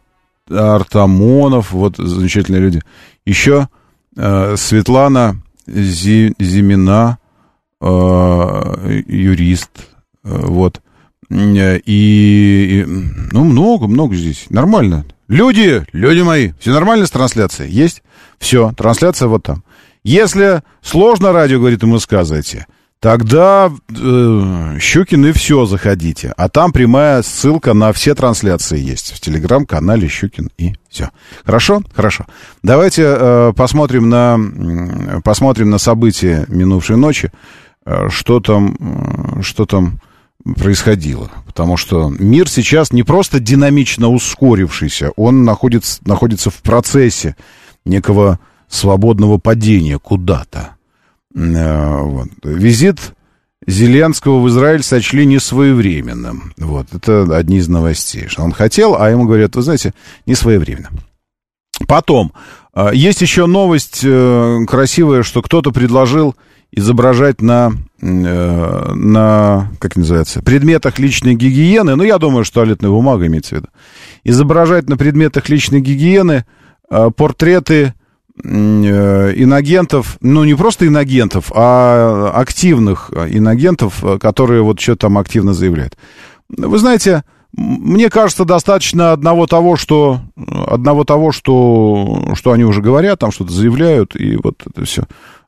Артамонов, вот замечательные люди. Еще Э, Светлана Зимина, э, юрист, э, вот. И, ну, много, много здесь. Нормально. Люди, люди мои, все нормально с трансляцией? Есть? Все, трансляция вот там. Если сложно радио, говорит МСК, зайти, Тогда э, Щукин и все заходите. А там прямая ссылка на все трансляции есть в телеграм-канале Щукин и все. Хорошо? Хорошо. Давайте э, посмотрим, на, посмотрим на события минувшей ночи, э, что, там, э, что там происходило. Потому что мир сейчас не просто динамично ускорившийся, он находится, находится в процессе некого свободного падения куда-то. Э, вот. Визит Зеленского в Израиль сочли несвоевременным. Вот, это одни из новостей. Что он хотел, а ему говорят, вы знаете, не своевременно. Потом, э, есть еще новость э, красивая, что кто-то предложил изображать на, на, как называется, предметах личной гигиены, ну, я думаю, что туалетная бумага имеется в виду, изображать на предметах личной гигиены портреты иногентов, ну не просто иногентов, а активных иногентов, которые вот что-то там активно заявляют. Вы знаете, мне кажется, достаточно одного того, что одного того, что, что они уже говорят, там что-то заявляют, и вот это все.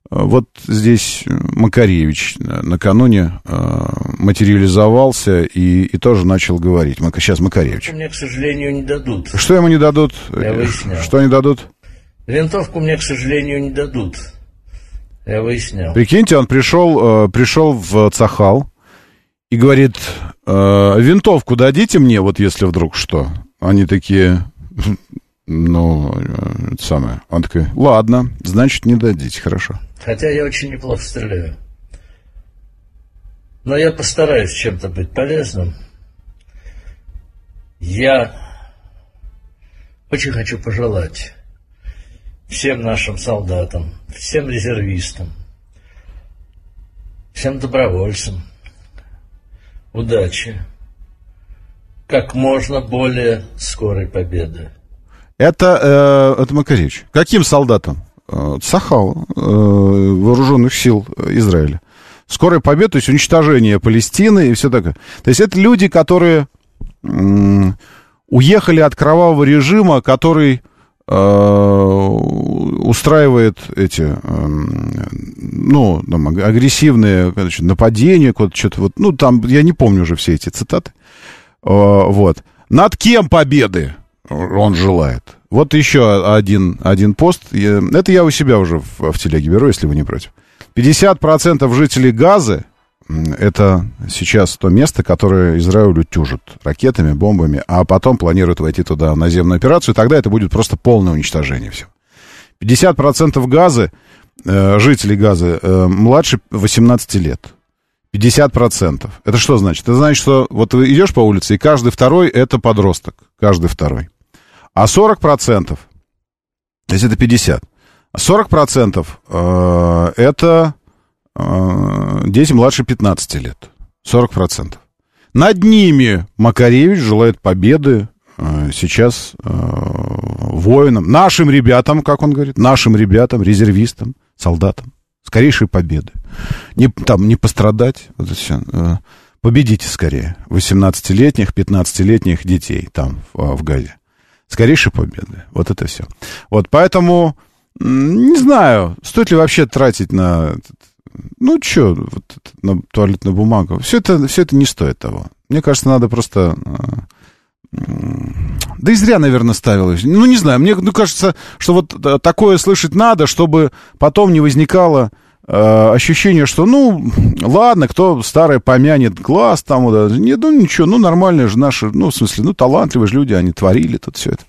Вот здесь Макаревич накануне э, материализовался и, и тоже начал говорить. Сейчас Макаревич. Мне, к сожалению, не дадут. Что ему не дадут? Я выяснял. Что не дадут? Винтовку мне, к сожалению, не дадут. Я выяснял. Прикиньте, он пришел, э, пришел в Цахал и говорит, э, винтовку дадите мне, вот если вдруг что. Они такие, ну, э, это самое. Он такой, ладно, значит, не дадите, хорошо. Хотя я очень неплохо стреляю. Но я постараюсь чем-то быть полезным. Я очень хочу пожелать всем нашим солдатам, всем резервистам, всем добровольцам удачи, как можно более скорой победы. Это, э, это Макаревич. Каким солдатам? Э, Сахал, э, вооруженных сил Израиля. Скорая победа, то есть уничтожение Палестины и все такое. То есть это люди, которые э, уехали от кровавого режима, который устраивает эти, эм, ну, там, агрессивные значит, нападения, что-то вот, ну, там, я не помню уже все эти цитаты. Э, вот. Над кем победы он желает? Вот еще один, один пост. Это я у себя уже в, в телеге беру, если вы не против. 50% жителей Газы это сейчас то место, которое Израилю тюжит ракетами, бомбами, а потом планируют войти туда наземную операцию, и тогда это будет просто полное уничтожение всего. 50% газы, э, жителей газы, э, младше 18 лет. 50%. Это что значит? Это значит, что вот ты идешь по улице, и каждый второй это подросток. Каждый второй. А 40%, то есть это 50, 40% э, это Э, дети младше 15 лет. 40%. Над ними Макаревич желает победы э, сейчас э, воинам, нашим ребятам, как он говорит, нашим ребятам, резервистам, солдатам. Скорейшей победы. Не, там, не пострадать. Вот все. Э, победите скорее. 18-летних, 15-летних детей там, в, в Газе. Скорейшей победы. Вот это все. Вот поэтому, не знаю, стоит ли вообще тратить на ну, что, вот, на туалетную бумагу. Все это, все это не стоит того. Мне кажется, надо просто... Э, да и зря, наверное, ставил. Ну, не знаю, мне ну, кажется, что вот э, такое слышать надо, чтобы потом не возникало э, ощущение, что, ну, ладно, кто старый помянет глаз, там, вот, не, ну, ничего, ну, нормальные же наши, ну, в смысле, ну, талантливые же люди, они творили тут все это.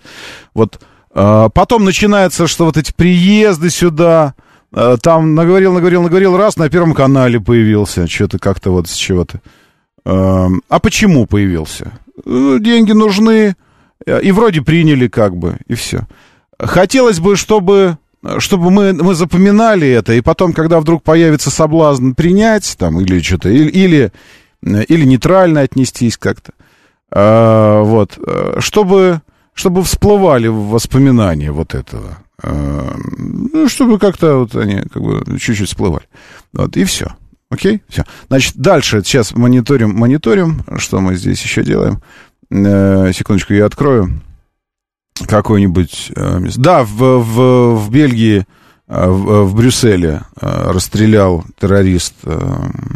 Вот. Э, потом начинается, что вот эти приезды сюда, Э, там наговорил, наговорил, наговорил, раз, на Первом канале появился, что-то как-то вот с чего-то. Эм, а почему появился? Э, деньги нужны, э, и вроде приняли как бы, и все. Хотелось бы, чтобы, чтобы мы, мы запоминали это, и потом, когда вдруг появится соблазн принять, там, или что-то, или, или, или нейтрально отнестись как-то, вот, чтобы, чтобы всплывали воспоминания вот этого. Эм, ну, чтобы как-то вот они как бы чуть-чуть всплывали. Вот, и все. Окей? Все. Значит, дальше сейчас мониторим, мониторим, что мы здесь еще делаем. Э, секундочку, я открою какой-нибудь... Э, да, в, в, в Бельгии, э, в, в Брюсселе расстрелял террорист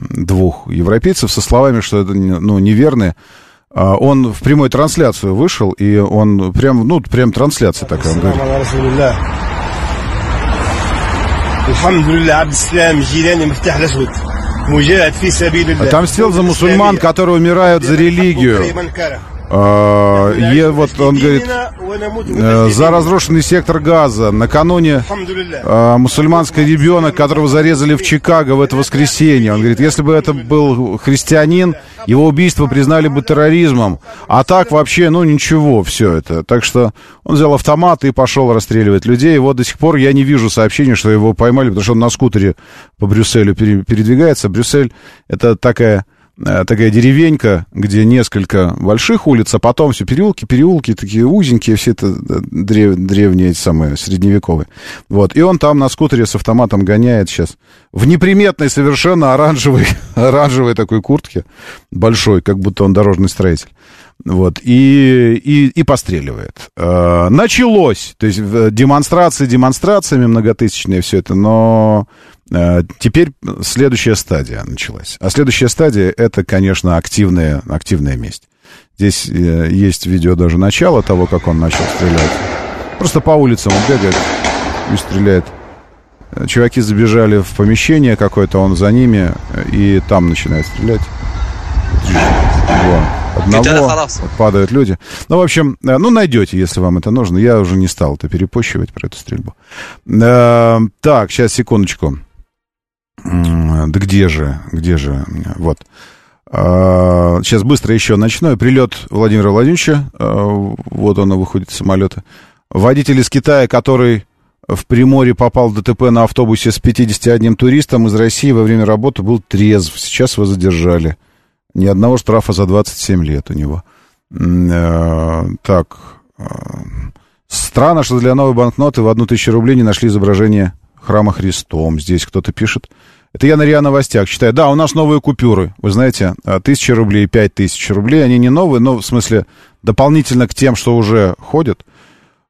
двух европейцев со словами, что это ну, неверные а, он в прямую трансляцию вышел, и он прям, ну, прям трансляция такая, он говорит. Отомстил за мусульман, которые умирают за религию. А, е, вот он говорит, э, за разрушенный сектор газа. Накануне э, мусульманский ребенок, которого зарезали в Чикаго в это воскресенье. Он говорит, если бы это был христианин, его убийство признали бы терроризмом. А так вообще, ну ничего, все это. Так что он взял автомат и пошел расстреливать людей. И вот до сих пор я не вижу сообщения, что его поймали, потому что он на скутере по Брюсселю передвигается. Брюссель это такая такая деревенька, где несколько больших улиц, а потом все переулки, переулки такие узенькие, все это э, древ, древние, эти самые, средневековые. Вот, и он там на скутере с автоматом гоняет сейчас. В неприметной совершенно оранжевой, оранжевой такой куртке, большой, как будто он дорожный строитель. Вот, и, и, и постреливает. Э, началось, то есть демонстрации демонстрациями многотысячные все это, но Э, теперь следующая стадия началась. А следующая стадия — это, конечно, активная, активная месть. Здесь э, есть видео даже начала того, как он начал стрелять. Просто по улицам он бегает и стреляет. Э, чуваки забежали в помещение какое-то, он за ними, и там начинает стрелять. Одного падают люди. Ну, в общем, ну, найдете, если вам это нужно. Я уже не стал это перепощивать про эту стрельбу. Так, сейчас, секундочку. Да где же, где же, вот. Сейчас а, быстро еще ночной прилет Владимира Владимировича. А, вот он выходит из самолета. Водитель из Китая, который в Приморье попал в ДТП на автобусе с 51 туристом из России во время работы, был трезв. Сейчас его задержали. Ни одного штрафа за 27 лет у него. А, так. Странно, что для новой банкноты в одну тысячу рублей не нашли изображение храма Христом. Здесь кто-то пишет. Это я на РИА Новостях читаю. Да, у нас новые купюры. Вы знаете, а, тысяча рублей, пять тысяч рублей. Они не новые, но в смысле дополнительно к тем, что уже ходят.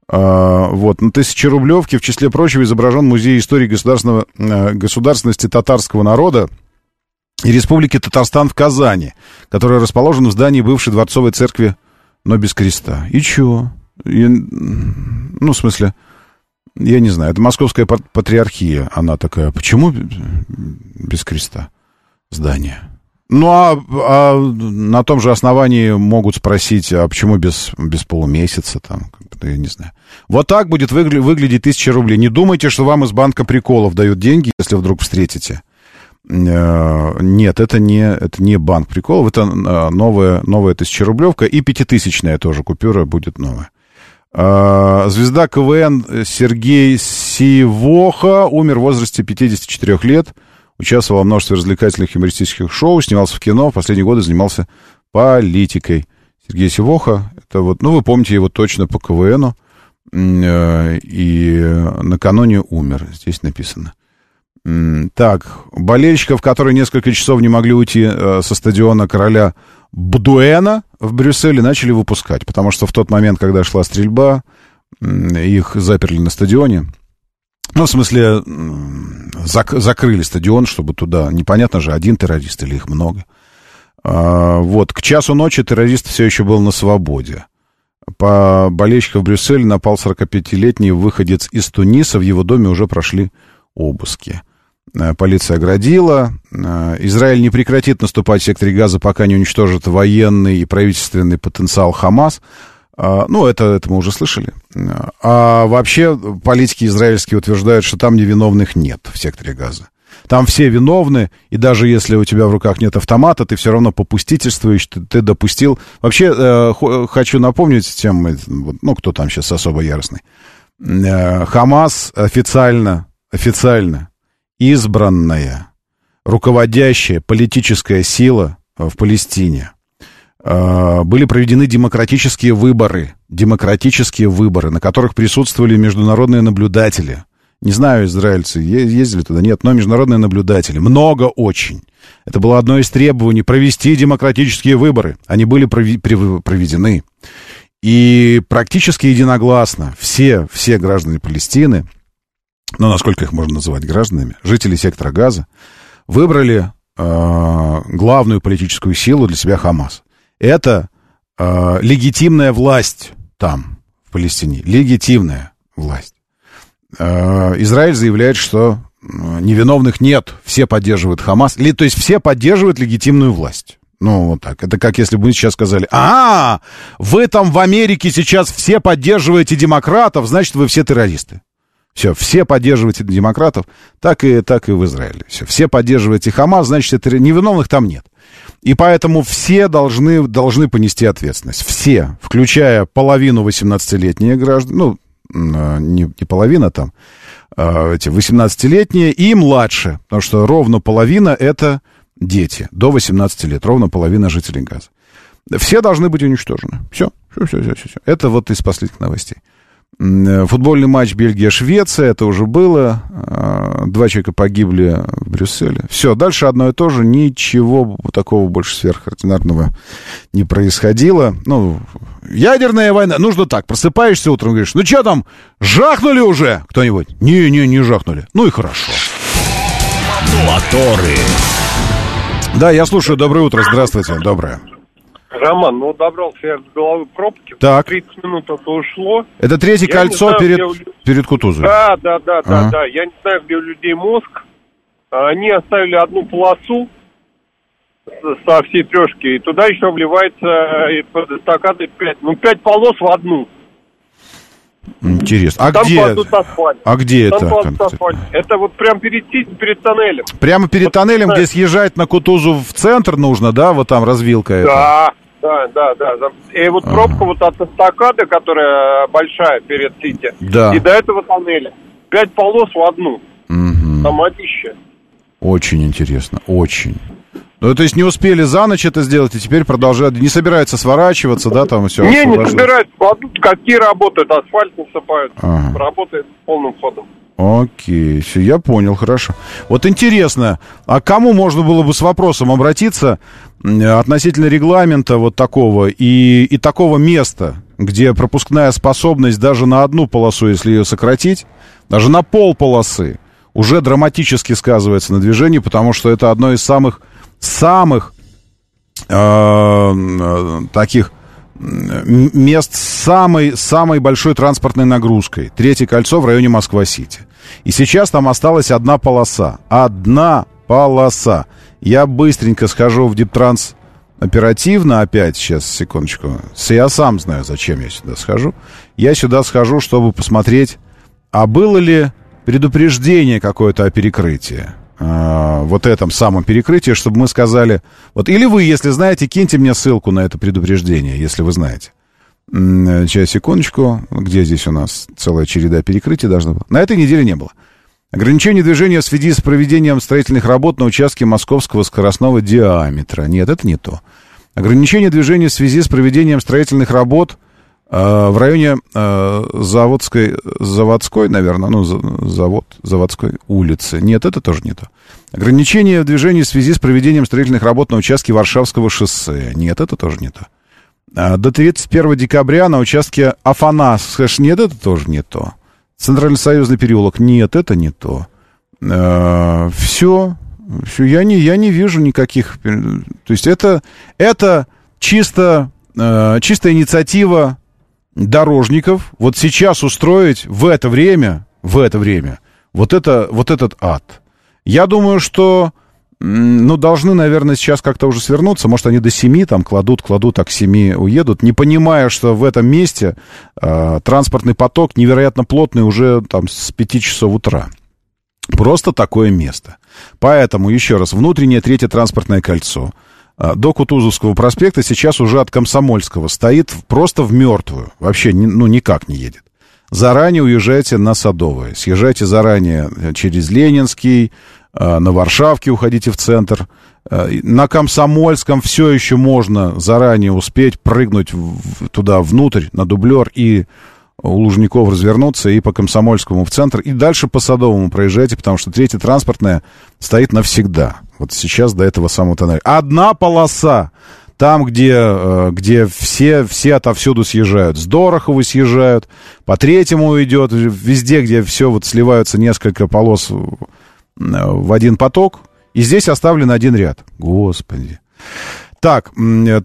А, вот, на тысячерублевке, в числе прочего, изображен музей истории государственного, а, государственности татарского народа и Республики Татарстан в Казани, который расположен в здании бывшей дворцовой церкви, но без креста. И чего? И, ну, в смысле, я не знаю, это московская патриархия, она такая, почему без креста здание? Ну, а, а на том же основании могут спросить, а почему без, без полумесяца, там, я не знаю. Вот так будет выгля- выглядеть тысяча рублей. Не думайте, что вам из банка приколов дают деньги, если вдруг встретите. Э, нет, это не, это не банк приколов, это э, новая, новая тысячерублевка, и пятитысячная тоже купюра будет новая. А, звезда КВН Сергей Сивоха умер в возрасте 54 лет. Участвовал во множестве развлекательных юмористических шоу, снимался в кино, в последние годы занимался политикой. Сергей Сивоха, это вот, ну, вы помните его точно по КВНу, э, и накануне умер, здесь написано. Так, болельщиков, которые несколько часов не могли уйти э, со стадиона короля Бдуэна в Брюсселе, начали выпускать, потому что в тот момент, когда шла стрельба, их заперли на стадионе. Ну, в смысле, зак- закрыли стадион, чтобы туда... Непонятно же, один террорист или их много. А, вот, к часу ночи террорист все еще был на свободе. По болельщикам в Брюсселе напал 45-летний выходец из Туниса. В его доме уже прошли обыски. Э, полиция оградила. Э, Израиль не прекратит наступать в секторе Газа, пока не уничтожит военный и правительственный потенциал Хамас. А, ну, это, это мы уже слышали. А вообще политики израильские утверждают, что там невиновных нет в секторе газа. Там все виновны, и даже если у тебя в руках нет автомата, ты все равно попустительствуешь, ты, ты допустил. Вообще, э, хочу напомнить тем, ну, кто там сейчас особо яростный. Э, Хамас официально, официально избранная, руководящая политическая сила в Палестине – Э, были проведены демократические выборы, демократические выборы, на которых присутствовали международные наблюдатели. Не знаю, израильцы ездили туда, нет, но международные наблюдатели. Много очень. Это было одно из требований провести демократические выборы. Они были проведены. И практически единогласно все, все граждане Палестины, ну, насколько их можно называть гражданами, жители сектора Газа, выбрали э, главную политическую силу для себя Хамас это э, легитимная власть там, в Палестине. Легитимная власть. Э, Израиль заявляет, что невиновных нет, все поддерживают Хамас. Ли, то есть все поддерживают легитимную власть. Ну, вот так. Это как если бы мы сейчас сказали, а, вы там в Америке сейчас все поддерживаете демократов, значит, вы все террористы. Все, все поддерживаете демократов, так и, так и в Израиле. Все, все поддерживаете Хамас, значит, это невиновных там нет. И поэтому все должны, должны понести ответственность. Все, включая половину 18-летних граждан, ну, а, не, не половина там, а эти 18-летние и младше, потому что ровно половина это дети до 18 лет, ровно половина жителей Газа. Все должны быть уничтожены. Все, все, все, все, все. Это вот из последних новостей. Футбольный матч Бельгия-Швеция, это уже было. А, два человека погибли в Брюсселе. Все, дальше одно и то же. Ничего такого больше сверхординарного не происходило. Ну, ядерная война. Нужно так, просыпаешься утром говоришь, ну что там, жахнули уже кто-нибудь? Не-не, не жахнули. Ну и хорошо. Моторы. Да, я слушаю. Доброе утро. Здравствуйте. Доброе. Роман, ну добрался я до головы пробки. Так. 30 минут это ушло. Это третье я кольцо знаю, перед, у... перед Кутузовой. Да, да, да, ага. да, да. Я не знаю, где у людей мозг. Они оставили одну полосу со всей трешки, и туда еще вливается э, под эстакадой 5, ну, 5 полос в одну. Интересно. А Там где? А где Там это? Асфальт. Это вот прям перед, перед тоннелем. Прямо перед вот, тоннелем, где съезжать на Кутузу в центр нужно, да? Вот там развилка да, эта. Да, да, да. И вот ага. пробка вот от эстакады, которая большая перед Сити, да. и до этого тоннеля. Пять полос в одну. Угу. Самотище. Очень интересно, очень. Ну, то есть не успели за ночь это сделать, и теперь продолжают, не собираются сворачиваться, да, там все? Не, не собираются, какие работают, асфальт насыпают, ага. работает полным ходом. Окей, все, я понял, хорошо. Вот интересно, а кому можно было бы с вопросом обратиться относительно регламента вот такого и, и такого места, где пропускная способность даже на одну полосу, если ее сократить, даже на пол полосы, уже драматически сказывается на движении, потому что это одно из самых, самых э, таких мест с самой, самой большой транспортной нагрузкой. Третье кольцо в районе Москва-Сити. И сейчас там осталась одна полоса. Одна полоса. Я быстренько схожу в Диптранс оперативно опять, сейчас, секундочку. Я сам знаю, зачем я сюда схожу. Я сюда схожу, чтобы посмотреть, а было ли предупреждение какое-то о перекрытии. А, вот этом самом перекрытии, чтобы мы сказали... Вот или вы, если знаете, киньте мне ссылку на это предупреждение, если вы знаете. Сейчас, секундочку. Где здесь у нас целая череда перекрытий должна быть? На этой неделе не было. Ограничение движения в связи с проведением строительных работ на участке московского скоростного диаметра. Нет, это не то. Ограничение движения в связи с проведением строительных работ э, в районе э, Заводской, Заводской, наверное, ну, завод, Заводской улицы. Нет, это тоже не то. Ограничение в движении в связи с проведением строительных работ на участке Варшавского шоссе. Нет, это тоже не то. А, до 31 декабря на участке Афанас. Нет, это тоже не то. Центральный союзный переулок. Нет, это не то. Все. Все, я не, я не вижу никаких... То есть это, это чисто, э, чисто инициатива дорожников вот сейчас устроить в это время, в это время, вот, это, вот этот ад. Я думаю, что ну, должны, наверное, сейчас как-то уже свернуться. Может, они до семи там кладут, кладут, а к семи уедут, не понимая, что в этом месте э, транспортный поток невероятно плотный уже там с пяти часов утра. Просто такое место. Поэтому, еще раз, внутреннее третье транспортное кольцо до Кутузовского проспекта сейчас уже от Комсомольского стоит просто в мертвую. Вообще, ну, никак не едет. Заранее уезжайте на Садовое. Съезжайте заранее через Ленинский, Э, на Варшавке уходите в центр. Э, на Комсомольском все еще можно заранее успеть прыгнуть туда внутрь, на дублер, и у Лужников развернуться, и по Комсомольскому в центр, и дальше по Садовому проезжайте, потому что третья транспортная стоит навсегда. Вот сейчас до этого самого тоннеля. Одна полоса там, где, э, где все, все отовсюду съезжают. С Дороховой съезжают, по третьему идет, везде, где все вот сливаются несколько полос в один поток, и здесь оставлен один ряд. Господи. Так,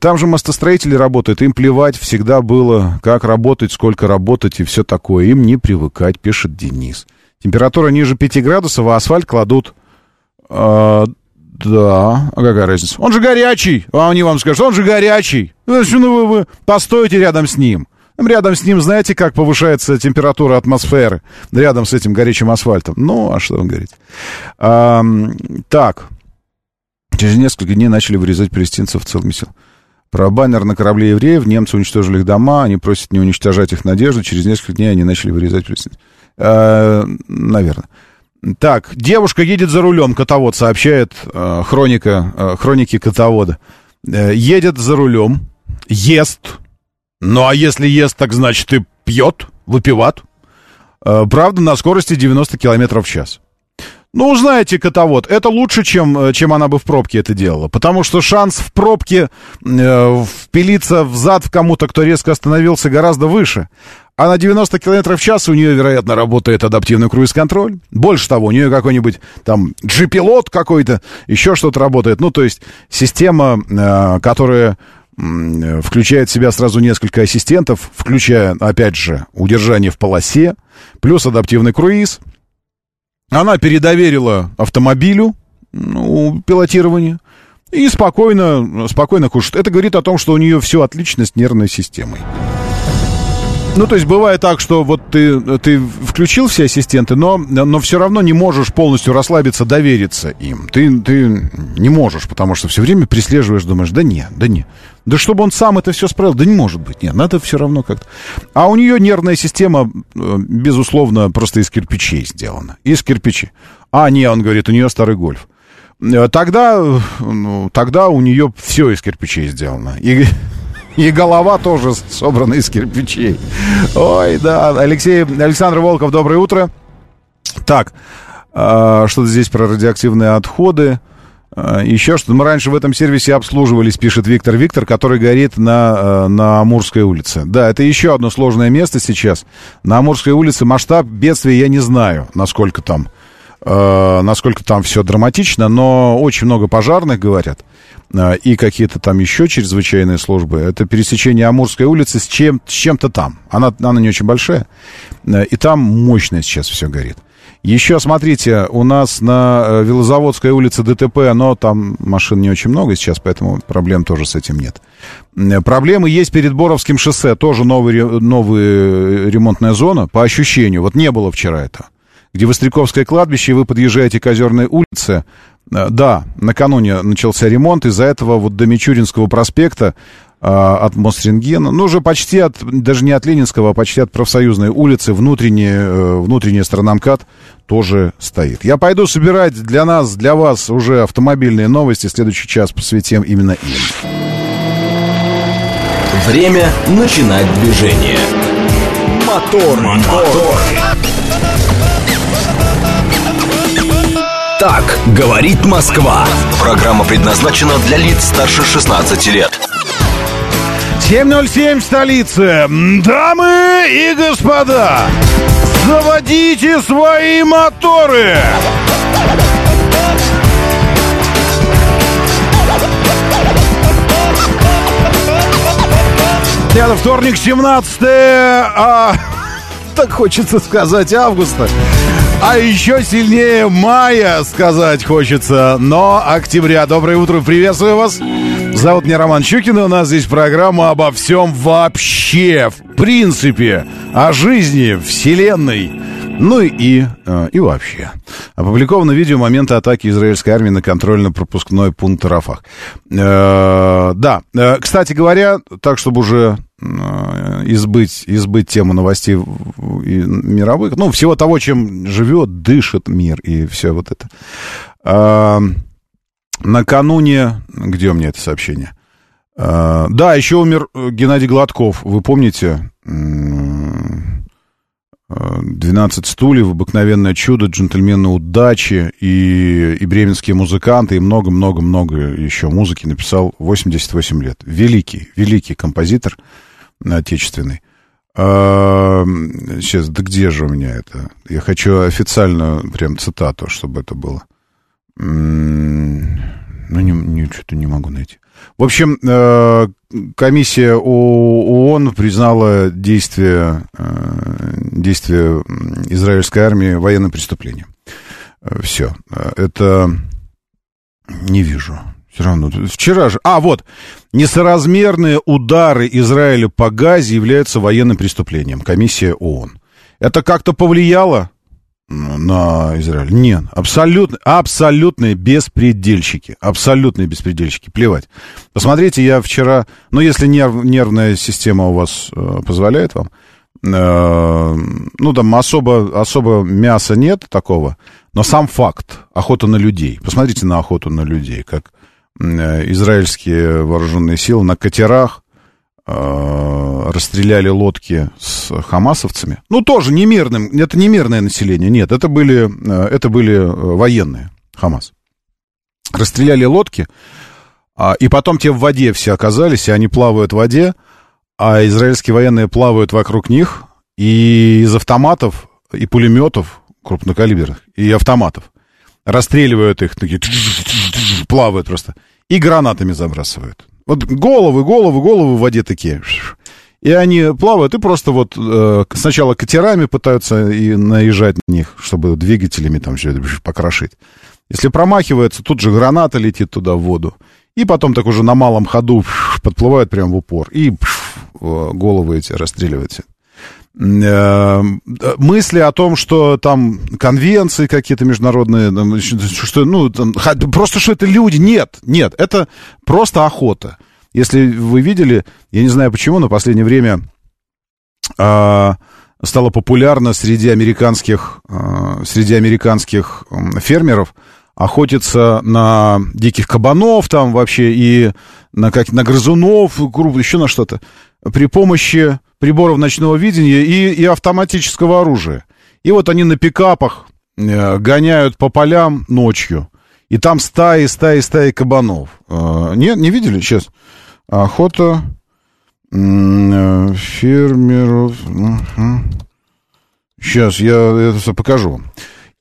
там же мостостроители работают, им плевать всегда было, как работать, сколько работать и все такое. Им не привыкать, пишет Денис. Температура ниже 5 градусов, а асфальт кладут... Да, а какая разница? Он же горячий, а они вам скажут, он же горячий. Ну, вы, вы постойте рядом с ним. Рядом с ним, знаете, как повышается температура атмосферы? Рядом с этим горячим асфальтом. Ну, а что вы говорите? А, так. Через несколько дней начали вырезать палестинцев в целом сил. Про баннер на корабле евреев. Немцы уничтожили их дома. Они просят не уничтожать их надежду. Через несколько дней они начали вырезать палестинцев. А, наверное. Так, девушка едет за рулем, котовод сообщает э, хроника, э, хроники котовода. Э, едет за рулем, ест, ну, а если ест, так значит и пьет, выпиват. Э, правда, на скорости 90 км в час. Ну, знаете, котовод, это лучше, чем, э, чем она бы в пробке это делала. Потому что шанс в пробке э, впилиться в зад в кому-то, кто резко остановился, гораздо выше. А на 90 км в час у нее, вероятно, работает адаптивный круиз-контроль. Больше того, у нее какой-нибудь там G-пилот какой-то, еще что-то работает. Ну, то есть система, э, которая включает в себя сразу несколько ассистентов, включая, опять же, удержание в полосе, плюс адаптивный круиз. Она передоверила автомобилю ну, пилотирование и спокойно, спокойно кушает. Это говорит о том, что у нее все отлично с нервной системой. Ну, то есть бывает так, что вот ты, ты включил все ассистенты, но, но все равно не можешь полностью расслабиться, довериться им. Ты, ты не можешь, потому что все время преслеживаешь, думаешь, да не, да не. Да чтобы он сам это все справил, да не может быть, нет, надо все равно как-то. А у нее нервная система, э, безусловно, просто из кирпичей сделана. Из кирпичей. А, не, он говорит, у нее старый гольф. Э, тогда, ну, тогда у нее все из кирпичей сделано. И и голова тоже собрана из кирпичей. Ой, да. Алексей, Александр Волков, доброе утро. Так, э, что-то здесь про радиоактивные отходы. Э, еще что-то. Мы раньше в этом сервисе обслуживались, пишет Виктор Виктор, который горит на, э, на Амурской улице. Да, это еще одно сложное место сейчас. На Амурской улице масштаб бедствия я не знаю, насколько там, насколько там все драматично, но очень много пожарных, говорят. А, и какие-то там еще чрезвычайные службы. Это пересечение Амурской улицы с, чем, с чем-то там. Она, она не очень большая. А, и там мощно сейчас все горит. Еще, смотрите, у нас на э, Велозаводской улице ДТП, но там машин не очень много сейчас, поэтому проблем тоже с этим нет. Проблемы есть перед Боровским шоссе, тоже новый, новая ремонтная зона, по ощущению. Вот не было вчера это. Где Востряковское кладбище, и вы подъезжаете к Озерной улице, Э, да, накануне начался ремонт, из-за этого вот до Мичуринского проспекта а, от Мосрентгена, ну, уже почти от, даже не от Ленинского, а почти от Профсоюзной улицы, внутренняя, э, внутренняя сторона МКАД тоже стоит. Я пойду собирать для нас, для вас уже автомобильные новости. Следующий час посвятим именно им. Время начинать движение. Мотор, мотор. Так говорит Москва. Программа предназначена для лиц старше 16 лет. 7.07 столицы. Дамы и господа, заводите свои моторы. Это вторник, 17 а, так хочется сказать августа. А еще сильнее мая сказать хочется, но октября. Доброе утро, приветствую вас. Зовут меня Роман Щукин, и у нас здесь программа обо всем вообще, в принципе, о жизни, вселенной, ну и, э, и вообще. Опубликовано видео момента атаки израильской армии на контрольно-пропускной пункт Рафах. Э, да, э, кстати говоря, так, чтобы уже избыть, избыть тему новостей мировых, ну, всего того, чем живет, дышит мир и все вот это. Накануне... Где у меня это сообщение? Да, еще умер Геннадий Гладков. Вы помните? 12 стульев, обыкновенное чудо, джентльмены удачи и, и бременские музыканты, и много-много-много еще музыки написал 88 лет. Великий, великий композитор отечественный. А, сейчас, да где же у меня это? Я хочу официально прям цитату, чтобы это было. Ну, не, не, что-то не могу найти. В общем, э, комиссия ООН признала действие, э, действие израильской армии военным преступлением. Э, Все. Это не вижу. Все равно. Вчера же... А, вот. Несоразмерные удары Израиля по Газе являются военным преступлением. Комиссия ООН. Это как-то повлияло на Израиль. Нет, абсолютно, абсолютные беспредельщики. Абсолютные беспредельщики. Плевать. Посмотрите, я вчера... Ну, если нерв, нервная система у вас э, позволяет вам, э, ну, там особо, особо мяса нет такого, но сам факт охота на людей. Посмотрите на охоту на людей, как израильские вооруженные силы на катерах Э, расстреляли лодки с хамасовцами. Ну, тоже не мирным, это не мирное население, нет, это были, э, это были э, военные, Хамас. Расстреляли лодки, а, и потом те в воде все оказались, и они плавают в воде, а израильские военные плавают вокруг них, и из автоматов и пулеметов крупнокалиберных, и автоматов расстреливают их, такие плавают просто, и гранатами забрасывают. Вот головы, головы, головы в воде такие. И они плавают и просто вот э, сначала катерами пытаются и наезжать на них, чтобы двигателями там все это покрошить. Если промахивается, тут же граната летит туда в воду. И потом так уже на малом ходу подплывают прямо в упор. И головы эти расстреливаются. Э, мысли о том, что там конвенции какие-то международные, что, ну, там, просто что это люди. Нет, нет, это просто охота. Если вы видели, я не знаю почему, но в последнее время а, стало популярно среди американских, а, среди американских фермеров охотиться на диких кабанов там вообще и на, как, на грызунов, еще на что-то при помощи приборов ночного видения и, и автоматического оружия. И вот они на пикапах э, гоняют по полям ночью. И там стаи, стаи, стаи кабанов. Э, нет, не видели? Сейчас. Охота э, фермеров. Сейчас я это все покажу.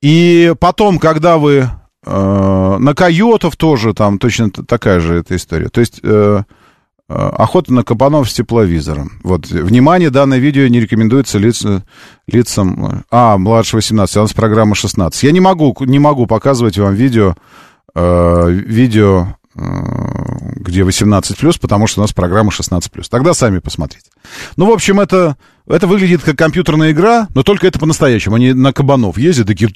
И потом, когда вы э, на койотов тоже там точно такая же эта история. То есть охота на кабанов с тепловизором. Вот, внимание, данное видео не рекомендуется лиц, лицам... А, младше 18, у нас программа 16. Я не могу, не могу показывать вам видео, э, видео, э, где 18+, потому что у нас программа 16+. Тогда сами посмотрите. Ну, в общем, это, это выглядит как компьютерная игра, но только это по-настоящему. Они на кабанов ездят, такие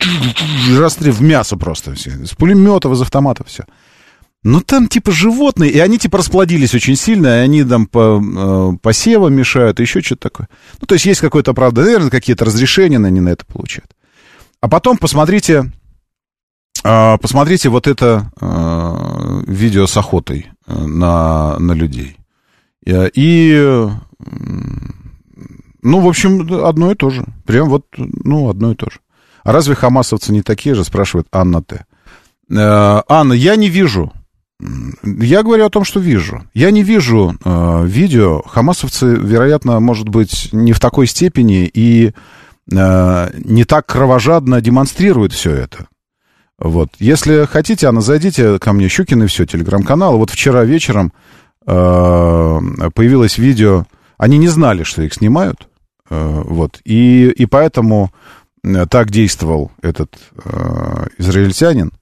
расстрел в мясо просто все. С пулеметов, из автоматов все. Ну, там типа животные, и они типа расплодились очень сильно, и они там по э, посевам мешают, и еще что-то такое. Ну, то есть есть какое-то, правда, наверное, какие-то разрешения они на это получают. А потом посмотрите, э, посмотрите вот это э, видео с охотой э, на, на людей. И, ну, в общем, одно и то же. Прям вот, ну, одно и то же. А разве хамасовцы не такие же, спрашивает Анна Т. Анна, я не вижу я говорю о том, что вижу. Я не вижу э, видео. Хамасовцы, вероятно, может быть, не в такой степени и э, не так кровожадно демонстрируют все это. Вот. Если хотите, Анна, зайдите ко мне, Щукин и все, телеграм-канал. Вот вчера вечером э, появилось видео. Они не знали, что их снимают. Э, вот. И, и поэтому э, так действовал этот э, израильтянин.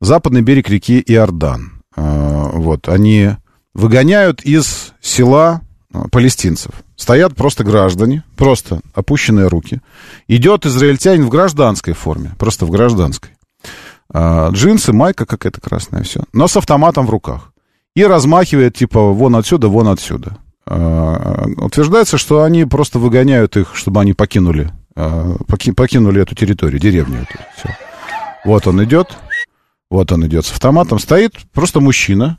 Западный берег реки Иордан. А, вот, они выгоняют из села а, палестинцев. Стоят просто граждане, просто опущенные руки. Идет израильтянин в гражданской форме, просто в гражданской. А, джинсы, майка какая-то красная, все. Но с автоматом в руках. И размахивает, типа, вон отсюда, вон отсюда. Утверждается, что они просто выгоняют их, чтобы они покинули, покинули эту территорию, деревню эту. Все. Вот он идет, вот он идет с автоматом. Стоит просто мужчина.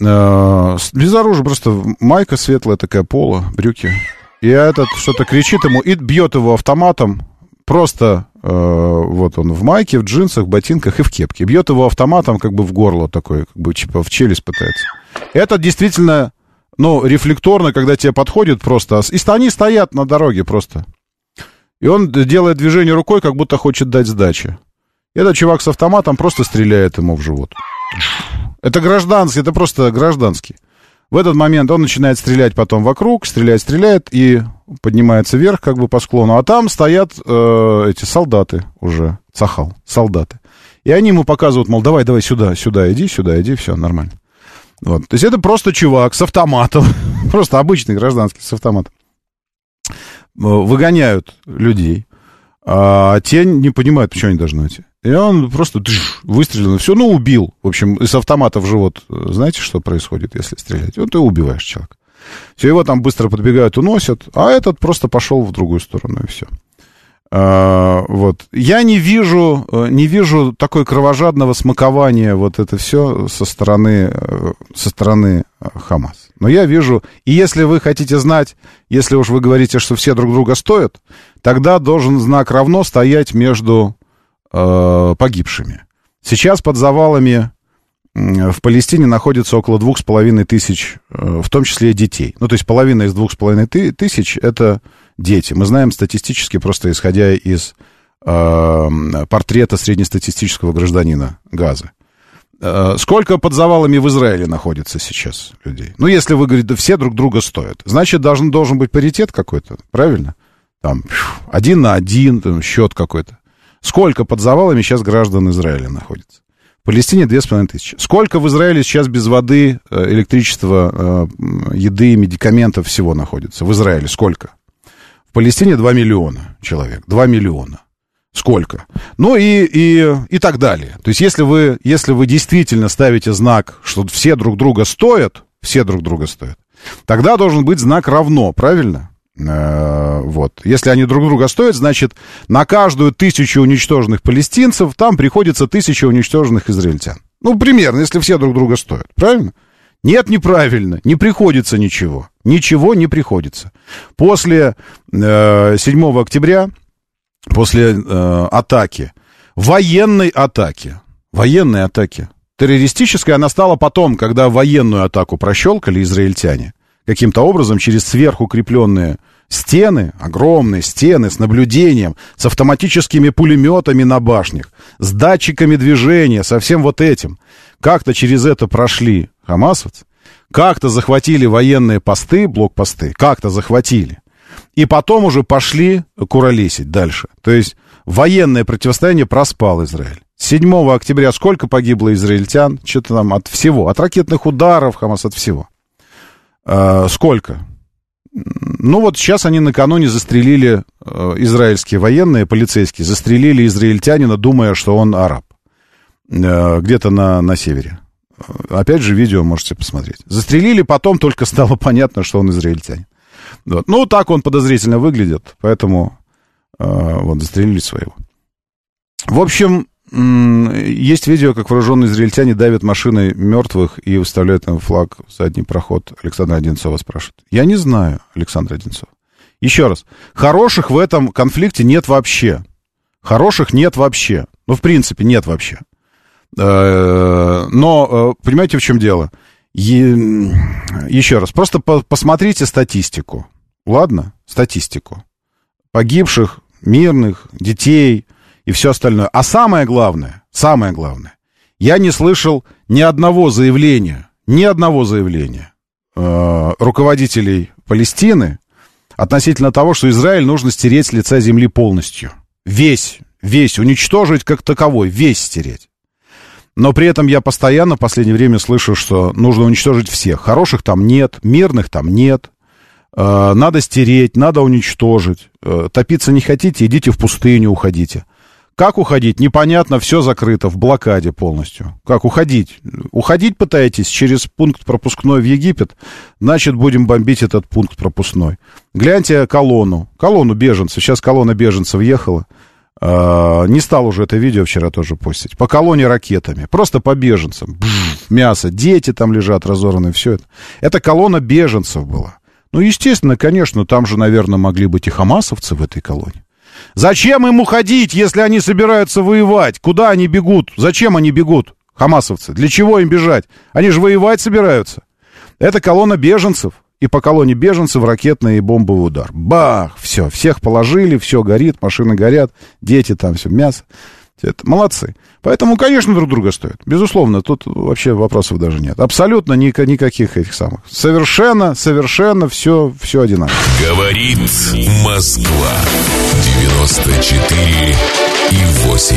Э, без оружия, просто майка светлая такая, пола, брюки. И этот что-то кричит ему и бьет его автоматом. Просто э, вот он в майке, в джинсах, ботинках и в кепке. Бьет его автоматом как бы в горло такой, как бы типа в челюсть пытается. Это действительно, ну, рефлекторно, когда тебе подходит просто. И они стоят на дороге просто. И он делает движение рукой, как будто хочет дать сдачи. Этот чувак с автоматом просто стреляет ему в живот. Это гражданский, это просто гражданский. В этот момент он начинает стрелять потом вокруг, стреляет, стреляет и поднимается вверх как бы по склону. А там стоят э, эти солдаты уже, цахал, солдаты. И они ему показывают, мол, давай, давай сюда, сюда иди, сюда иди, все, нормально. Вот. То есть это просто чувак с автоматом, просто обычный гражданский с автоматом. Выгоняют людей, а те не понимают, почему они должны идти. И он просто тш, выстрелил, и все, ну, убил. В общем, из автомата в живот. Знаете, что происходит, если стрелять? Вот ты убиваешь человека. Все, его там быстро подбегают, уносят, а этот просто пошел в другую сторону, и все. А, вот. Я не вижу, э, не вижу такой кровожадного смакования вот это все со стороны, э, со стороны э, Хамас. Но я вижу, и если вы хотите знать, если уж вы говорите, что все друг друга стоят, тогда должен знак равно стоять между э, погибшими. Сейчас под завалами в Палестине находится около двух с половиной тысяч, э, в том числе детей. Ну, то есть половина из двух с половиной тысяч — это дети. Мы знаем статистически, просто исходя из э, портрета среднестатистического гражданина Газы. Э, сколько под завалами в Израиле находится сейчас людей? Ну, если вы говорите, все друг друга стоят, значит, должен, должен быть паритет какой-то, правильно? Там, один на один, там, счет какой-то. Сколько под завалами сейчас граждан Израиля находится? В Палестине две с половиной тысячи. Сколько в Израиле сейчас без воды, э, электричества, э, еды, медикаментов всего находится? В Израиле сколько? В Палестине 2 миллиона человек. 2 миллиона. Сколько? Ну и, и, и так далее. То есть если вы, если вы действительно ставите знак, что все друг друга стоят, все друг друга стоят, тогда должен быть знак равно, правильно? Э, вот. Если они друг друга стоят, значит, на каждую тысячу уничтоженных палестинцев там приходится тысяча уничтоженных израильтян. Ну, примерно, если все друг друга стоят. Правильно? Нет, неправильно. Не приходится ничего. Ничего не приходится. После э, 7 октября, после э, атаки, военной атаки, военной атаки, террористической, она стала потом, когда военную атаку прощелкали израильтяне каким-то образом через сверхукрепленные стены, огромные стены с наблюдением, с автоматическими пулеметами на башнях, с датчиками движения, со всем вот этим. Как-то через это прошли хамасовцы, как-то захватили военные посты, блокпосты, как-то захватили. И потом уже пошли куролесить дальше. То есть военное противостояние проспал Израиль. 7 октября сколько погибло израильтян? Что-то там от всего. От ракетных ударов, Хамас, от всего. А, сколько? Ну вот сейчас они накануне застрелили, э, израильские военные, полицейские, застрелили израильтянина, думая, что он араб. Э, где-то на, на севере. Опять же, видео можете посмотреть. Застрелили, потом только стало понятно, что он израильтянин. Вот. Ну, так он подозрительно выглядит, поэтому э, вот застрелили своего. В общем, Есть видео, как вооруженные израильтяне давят машины мертвых и выставляют на флаг в задний проход. Александр Одинцова спрашивает. Я не знаю, Александр Одинцов. Еще раз. Хороших в этом конфликте нет вообще. Хороших нет вообще. Ну, в принципе, нет вообще. Э, но, э, понимаете, в чем дело? Еще раз. Просто посмотрите статистику. Ладно? Статистику. Погибших, мирных, детей и все остальное. А самое главное, самое главное, я не слышал ни одного заявления, ни одного заявления э, руководителей Палестины относительно того, что Израиль нужно стереть с лица земли полностью. Весь, весь, уничтожить как таковой, весь стереть. Но при этом я постоянно в последнее время слышу, что нужно уничтожить всех. Хороших там нет, мирных там нет, надо стереть, надо уничтожить. Э, топиться не хотите, идите в пустыню, уходите. Как уходить? Непонятно, все закрыто, в блокаде полностью. Как уходить? Уходить пытаетесь через пункт пропускной в Египет, значит, будем бомбить этот пункт пропускной. Гляньте колонну, колонну беженцев. Сейчас колонна беженцев ехала. Э, не стал уже это видео вчера тоже постить. По колонне ракетами. Просто по беженцам. Бжж, мясо. Дети там лежат разорванные, все это. Это колонна беженцев была. Ну, естественно, конечно, там же, наверное, могли быть и хамасовцы в этой колонии. Зачем им уходить, если они собираются воевать? Куда они бегут? Зачем они бегут, хамасовцы? Для чего им бежать? Они же воевать собираются. Это колонна беженцев. И по колонне беженцев ракетный и бомбовый удар. Бах! Все, всех положили, все горит, машины горят, дети там, все, мясо. Это молодцы. Поэтому, конечно, друг друга стоят. Безусловно, тут вообще вопросов даже нет. Абсолютно ни, никаких этих самых. Совершенно, совершенно все, все одинаково. Говорит Москва. 94 и 8.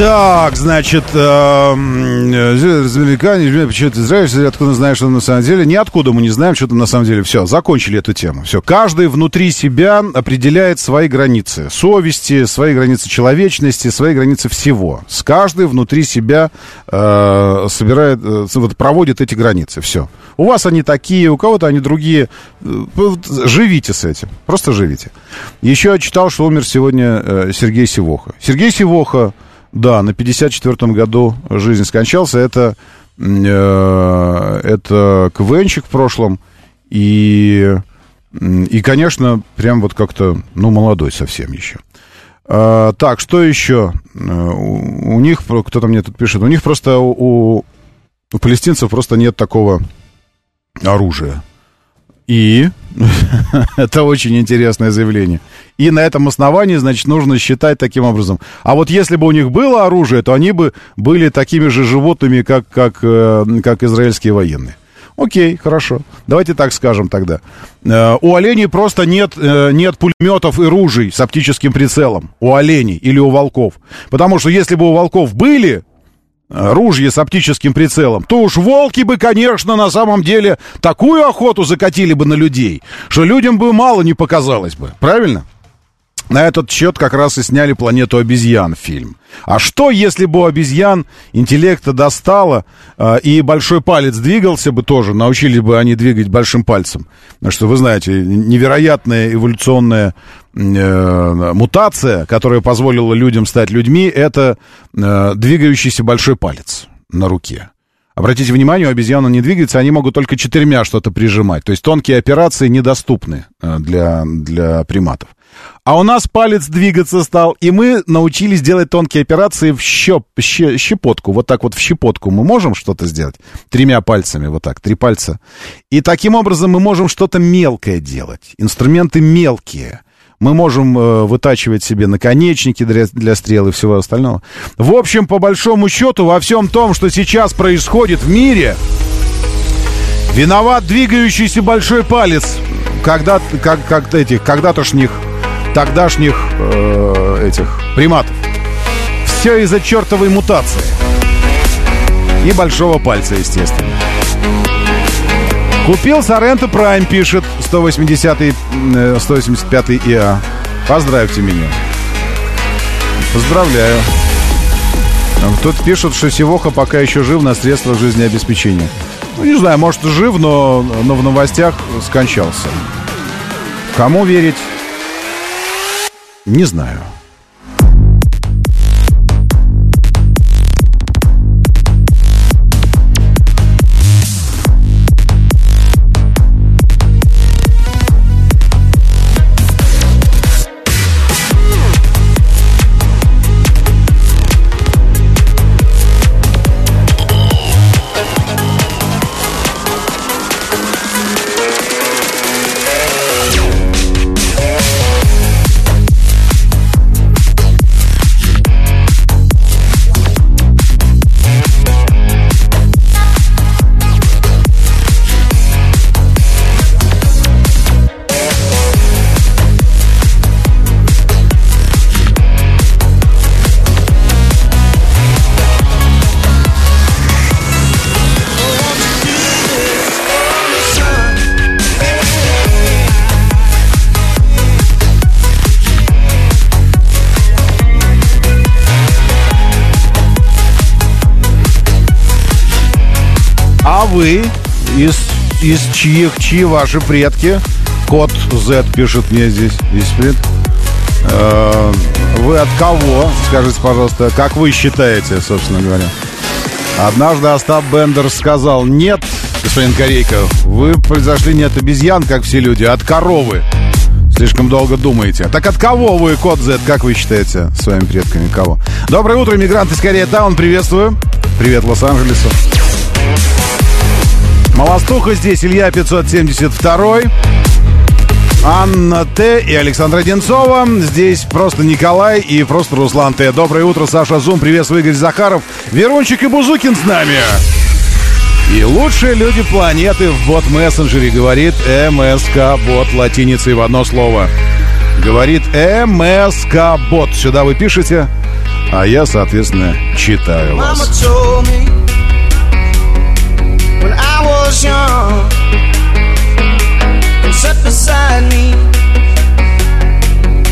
Так, значит, развлекание, почему ты Израиль, откуда знаешь, что на самом деле? Ниоткуда мы не знаем, что там на самом деле. Все, закончили эту тему. Все, каждый внутри себя определяет свои границы. Совести, свои границы человечности, свои границы всего. С каждый внутри себя э, собирает, э, вот, проводит эти границы. Все. У вас они такие, у кого-то они другие. Э, живите с этим. Просто живите. Еще я читал, что умер сегодня э, Сергей Сивоха. Сергей Сивоха да, на 54-м году жизнь скончался. Это, э, это КВНчик в прошлом. И, и, конечно, прям вот как-то, ну, молодой совсем еще. А, так, что еще? Э, у, у них, кто-то мне тут пишет, у них просто, у, у палестинцев просто нет такого оружия. И это очень интересное заявление. И на этом основании, значит, нужно считать таким образом. А вот если бы у них было оружие, то они бы были такими же животными, как, как, э, как израильские военные. Окей, хорошо. Давайте так скажем тогда. Э, у оленей просто нет, э, нет пулеметов и ружей с оптическим прицелом. У оленей или у волков. Потому что если бы у волков были ружье с оптическим прицелом, то уж волки бы, конечно, на самом деле такую охоту закатили бы на людей, что людям бы мало не показалось бы. Правильно? На этот счет как раз и сняли «Планету обезьян» фильм. А что, если бы у обезьян интеллекта достало, э, и большой палец двигался бы тоже, научили бы они двигать большим пальцем? Потому что, вы знаете, невероятная эволюционная э, мутация, которая позволила людям стать людьми, это э, двигающийся большой палец на руке. Обратите внимание, у обезьян он не двигается, они могут только четырьмя что-то прижимать. То есть тонкие операции недоступны э, для, для приматов. А у нас палец двигаться стал, и мы научились делать тонкие операции в щеп, щ, щепотку. Вот так вот в щепотку мы можем что-то сделать. Тремя пальцами, вот так, три пальца. И таким образом мы можем что-то мелкое делать. Инструменты мелкие. Мы можем э, вытачивать себе наконечники для, для стрел и всего остального. В общем, по большому счету, во всем том, что сейчас происходит в мире, виноват двигающийся большой палец. Когда, как, как этих, когда-тошних тогдашних э, этих приматов. Все из-за чертовой мутации. И большого пальца, естественно. Купил Соренто Прайм, пишет 180 185 ИА. Поздравьте меня. Поздравляю. Тут пишут, что Сивоха пока еще жив на средствах жизнеобеспечения. Ну, не знаю, может, жив, но, но в новостях скончался. Кому верить? Не знаю. Чьих, чьи ваши предки? Кот Z пишет мне здесь. Здесь пред. Э, вы от кого? Скажите, пожалуйста, как вы считаете, собственно говоря? Однажды Остап Бендер сказал, нет, господин Корейко, вы произошли не от обезьян, как все люди, а от коровы. Слишком долго думаете. Так от кого вы, кот Z, как вы считаете, своими предками, кого? Доброе утро, мигранты из Корея Таун, приветствую. Привет Лос-Анджелесу. Молостуха здесь, Илья 572 Анна Т. и Александра Одинцова. Здесь просто Николай и просто Руслан Т. Доброе утро, Саша Зум. Приветствую, Игорь Захаров. Верунчик и Бузукин с нами. И лучшие люди планеты в бот-мессенджере, говорит МСК-бот латиницей в одно слово. Говорит МСК-бот. Сюда вы пишете, а я, соответственно, читаю вас. Beside me,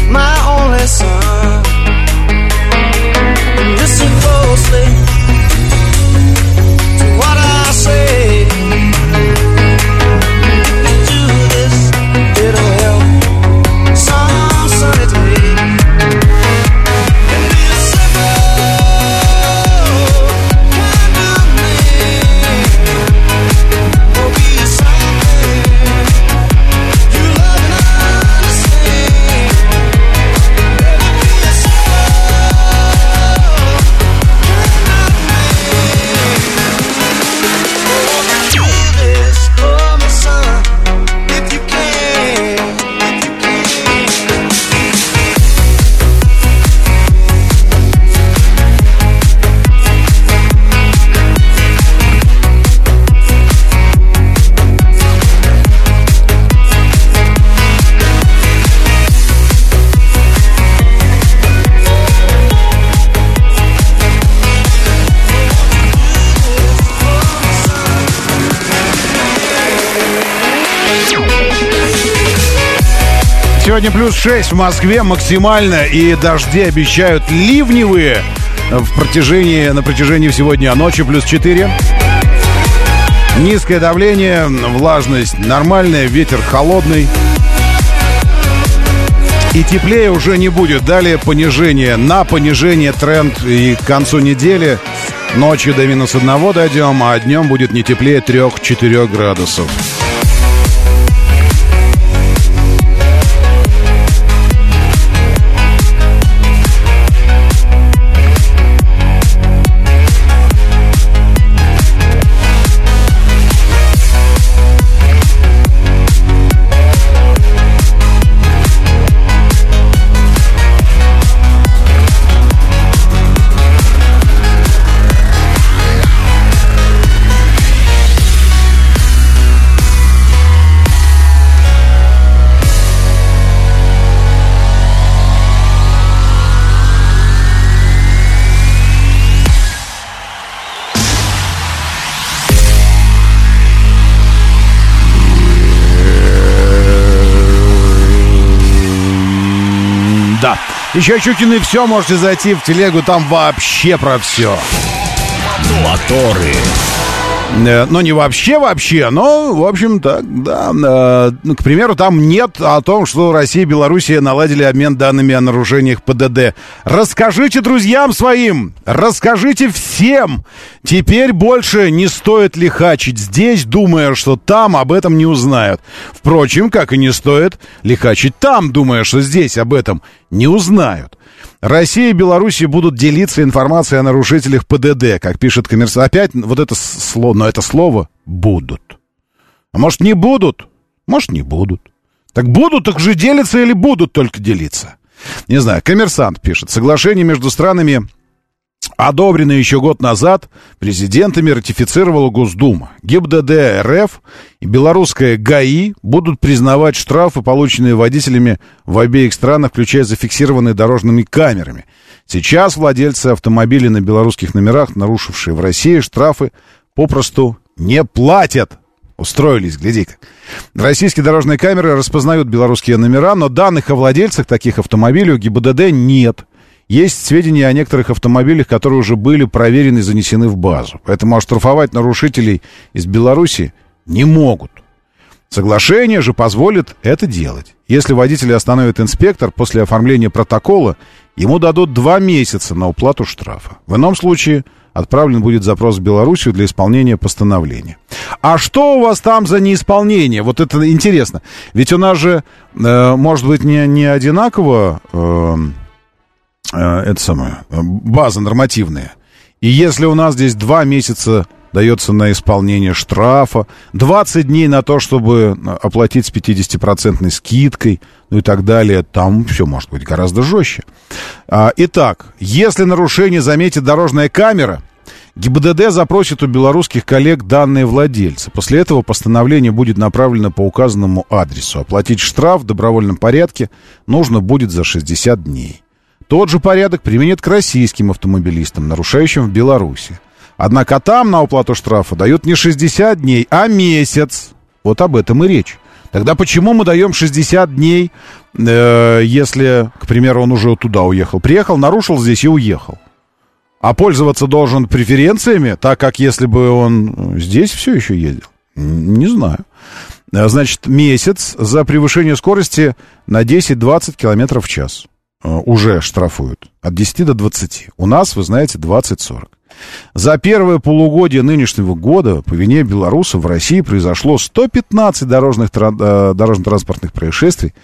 my only son. And Listen closely. Сегодня плюс 6 в Москве максимально, и дожди обещают ливневые в протяжении, на протяжении всего дня. Ночи плюс 4. Низкое давление, влажность нормальная, ветер холодный. И теплее уже не будет. Далее понижение. На понижение тренд и к концу недели ночью до минус одного дойдем, а днем будет не теплее 3-4 градусов. Еще Щукин и все, можете зайти в телегу, там вообще про все. Моторы. Э, ну, не вообще-вообще, но, в общем, так, да. Э, ну, к примеру, там нет о том, что Россия и Белоруссия наладили обмен данными о нарушениях ПДД. Расскажите друзьям своим, расскажите всем. Теперь больше не стоит лихачить здесь, думая, что там об этом не узнают. Впрочем, как и не стоит лихачить там, думая, что здесь об этом не узнают. Россия и Беларусь будут делиться информацией о нарушителях ПДД, как пишет коммерсант. Опять вот это слово, но это слово «будут». А может, не будут? Может, не будут. Так будут, так же делятся или будут только делиться? Не знаю, коммерсант пишет. Соглашение между странами одобренный еще год назад президентами ратифицировала Госдума. ГИБДД РФ и белорусская ГАИ будут признавать штрафы, полученные водителями в обеих странах, включая зафиксированные дорожными камерами. Сейчас владельцы автомобилей на белорусских номерах, нарушившие в России штрафы, попросту не платят. Устроились, гляди-ка. Российские дорожные камеры распознают белорусские номера, но данных о владельцах таких автомобилей у ГИБДД нет. Есть сведения о некоторых автомобилях, которые уже были проверены и занесены в базу. Поэтому оштрафовать нарушителей из Беларуси не могут. Соглашение же позволит это делать. Если водителя остановит инспектор после оформления протокола, ему дадут два месяца на уплату штрафа. В ином случае отправлен будет запрос в Белоруссию для исполнения постановления. А что у вас там за неисполнение? Вот это интересно. Ведь у нас же, э, может быть, не, не одинаково э, это самое, база нормативная. И если у нас здесь два месяца дается на исполнение штрафа, 20 дней на то, чтобы оплатить с 50% скидкой, ну и так далее. Там все может быть гораздо жестче. А, итак, если нарушение заметит дорожная камера, ГИБДД запросит у белорусских коллег данные владельца. После этого постановление будет направлено по указанному адресу. Оплатить штраф в добровольном порядке нужно будет за 60 дней. Тот же порядок применят к российским автомобилистам, нарушающим в Беларуси. Однако там на уплату штрафа дают не 60 дней, а месяц. Вот об этом и речь. Тогда почему мы даем 60 дней, э, если, к примеру, он уже туда уехал? Приехал, нарушил здесь и уехал. А пользоваться должен преференциями, так как если бы он здесь все еще ездил? Не знаю. Э, значит, месяц за превышение скорости на 10-20 километров в час. Э, уже штрафуют. От 10 до 20. У нас, вы знаете, 20-40. За первое полугодие нынешнего года по вине белорусов в России произошло 115 дорожных, э, дорожно-транспортных происшествий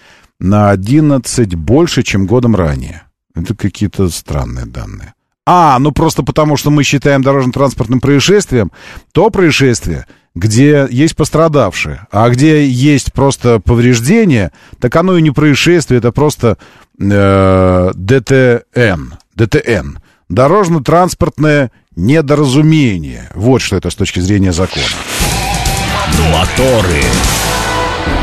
на 11 больше, чем годом ранее. Это какие-то странные данные. А, ну просто потому, что мы считаем дорожно-транспортным происшествием то происшествие, где есть пострадавшие, а где есть просто повреждения, так оно и не происшествие, это просто э, ДТН, ДТН, дорожно-транспортное недоразумение. Вот что это с точки зрения закона. Моторы.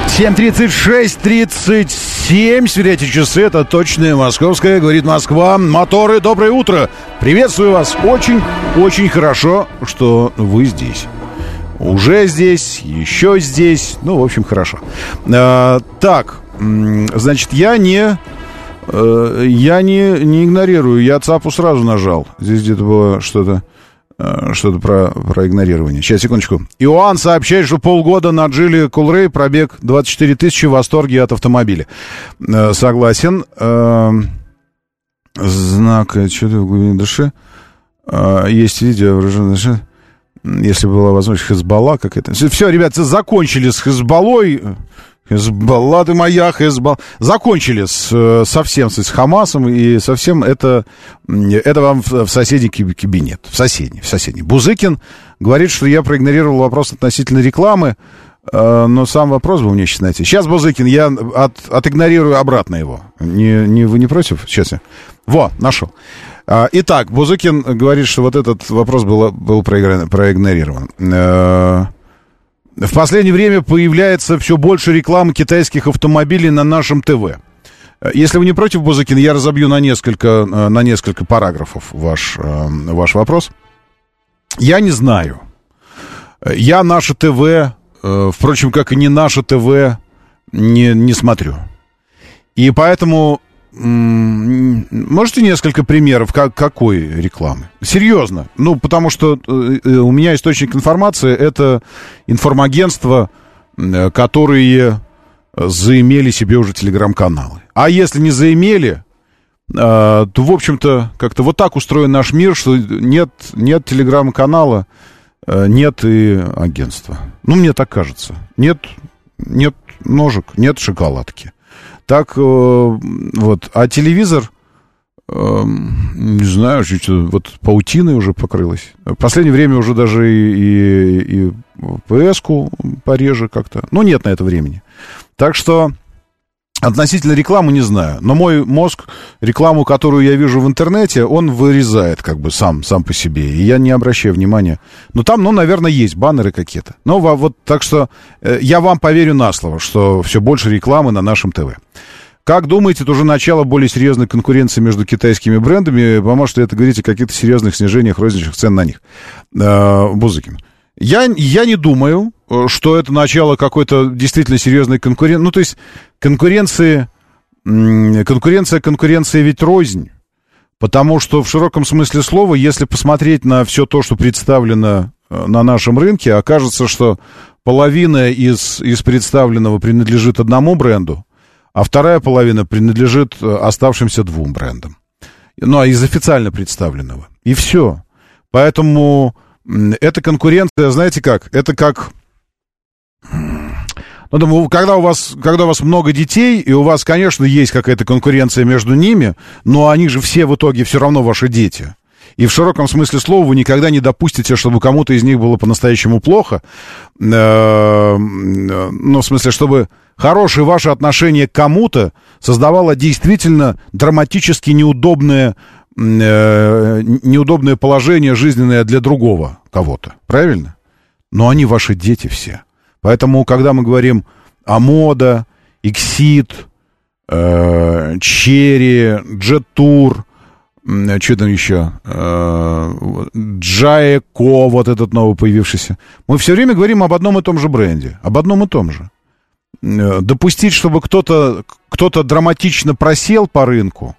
7.36, 37, сверяйте часы, это точное московское, говорит Москва. Моторы, доброе утро. Приветствую вас. Очень, очень хорошо, что вы здесь. Уже здесь, еще здесь. Ну, в общем, хорошо. А, так, значит, я не я не, не игнорирую, я ЦАПу сразу нажал. Здесь где-то было что-то э, что-то про, про игнорирование. Сейчас, секундочку. Иоанн сообщает, что полгода на Джили Кулрей пробег 24 тысячи в восторге от автомобиля. Э, согласен. Знак, что-то в глубине души. Есть видео, выраженное. Если была возможность, Хезбалла как это. Все, ребята, закончили с Хезбаллой. Хезбалла ты моя, Хезбалла. Закончили с, э, совсем с Хамасом, и совсем это, это вам в, в соседний кабинет. В соседний, в соседний. Бузыкин говорит, что я проигнорировал вопрос относительно рекламы, э, но сам вопрос был мне сейчас найти. Сейчас, Бузыкин, я от, отигнорирую обратно его. Не, не, вы не против? Сейчас я. Во, нашел. А, итак, Бузыкин говорит, что вот этот вопрос был, был проигнорирован. В последнее время появляется все больше рекламы китайских автомобилей на нашем ТВ. Если вы не против, Бузыкин, я разобью на несколько, э, на несколько параграфов ваш, э, ваш вопрос. Я не знаю. Я наше ТВ, э, впрочем, как и не наше ТВ, не, не смотрю. И поэтому Можете несколько примеров как, какой рекламы? Серьезно. Ну, потому что э, э, у меня источник информации это информагентство, э, которые заимели себе уже телеграм-каналы. А если не заимели, э, то, в общем-то, как-то вот так устроен наш мир, что нет, нет телеграм-канала, нет и агентства. Ну, мне так кажется. Нет, нет ножек, нет шоколадки. Так, э, вот. А телевизор, э, не знаю, что вот паутиной уже покрылась. В последнее время уже даже и, и, и ПС-ку пореже как-то. Ну, нет на это времени. Так что Относительно рекламы не знаю, но мой мозг рекламу, которую я вижу в интернете, он вырезает как бы сам, сам по себе, и я не обращаю внимания. Но там, ну, наверное, есть баннеры какие-то. Но вот так что э, я вам поверю на слово, что все больше рекламы на нашем ТВ. Как думаете, это уже начало более серьезной конкуренции между китайскими брендами? Поможет ли это говорить о каких-то серьезных снижениях розничных цен на них? Э, Бузыкин. Я, я не думаю, э, что это начало какой-то действительно серьезной конкуренции. Ну, то есть конкуренции, конкуренция, конкуренция ведь рознь. Потому что в широком смысле слова, если посмотреть на все то, что представлено э, на нашем рынке, окажется, что половина из, из представленного принадлежит одному бренду, а вторая половина принадлежит э, оставшимся двум брендам. Ну, а из официально представленного. И все. Поэтому эта конкуренция, знаете как, это как... Ну, думаю, когда у вас, когда у вас много детей, и у вас, конечно, есть какая-то конкуренция между ними, но они же все в итоге все равно ваши дети. И в широком смысле слова вы никогда не допустите, чтобы кому-то из них было по-настоящему плохо. Э, ну, в смысле, чтобы хорошее ваше отношение к кому-то создавало действительно драматически неудобное, э, неудобное положение жизненное для другого кого-то. Правильно? Но они ваши дети все. Поэтому, когда мы говорим о мода, Иксид, э, Черри, Джетур, что там еще, э, Джаеко, вот этот новый появившийся, мы все время говорим об одном и том же бренде, об одном и том же. Э, допустить, чтобы кто-то кто драматично просел по рынку,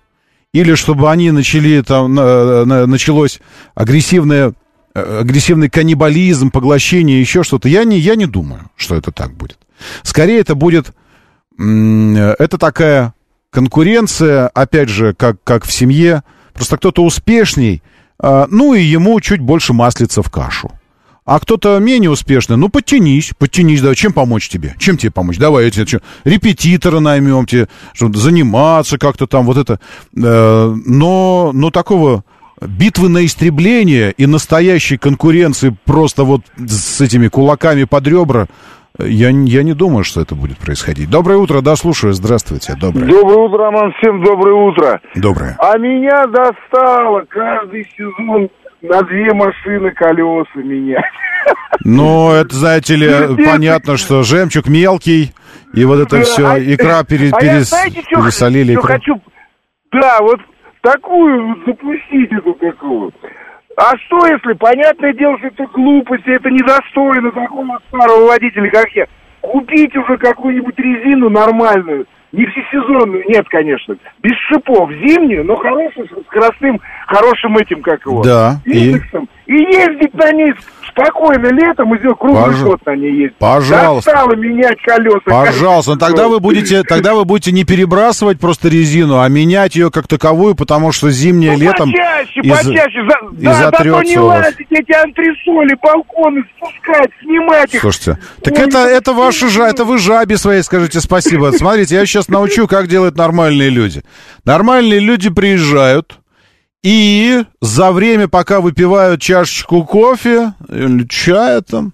или чтобы они начали, там, началось агрессивное Э, агрессивный каннибализм, поглощение, еще что-то. Я не, я не думаю, что это так будет. Скорее это будет... Это такая конкуренция, опять же, как, как в семье. Просто кто-то успешней, а, ну и ему чуть больше маслица в кашу. А кто-то менее успешный, ну подтянись, подтянись, да, чем помочь тебе? Чем тебе помочь? Давай, я тебе что, репетитора наймем тебе, чтобы заниматься как-то там, вот это. Э, но, но такого битвы на истребление и настоящей конкуренции просто вот с этими кулаками под ребра, я, я не думаю, что это будет происходить. Доброе утро, да, слушаю. Здравствуйте, доброе. Доброе утро, Роман, всем доброе утро. Доброе. А меня достало каждый сезон на две машины колеса менять. Ну, это, знаете ли, понятно, что жемчуг мелкий, и вот это все, а икра пере, а перес, знаете, что, пересолили. Что хочу, да, вот такую запустить эту какую. А что если, понятное дело, что это глупость, это недостойно такого старого водителя, как я. Купить уже какую-нибудь резину нормальную, не всесезонную, нет, конечно, без шипов, зимнюю, но хорошую, с скоростным, хорошим этим, как его, да, индексом. И, и ездить на ней спокойно летом и сделать круглый Пож... год на ней ездить. Пожалуйста. Достало менять колеса. Пожалуйста. Но тогда вы будете, тогда вы будете не перебрасывать просто резину, а менять ее как таковую, потому что зимнее ну, летом почаще, из... почаще. За... Да, зато не лазить эти антресоли, балконы спускать, снимать их. Слушайте, так Ой, это, это ваши же, это вы жабе своей скажите спасибо. Смотрите, я сейчас научу, как делают нормальные люди. Нормальные люди приезжают, и за время, пока выпивают чашечку кофе или чая там,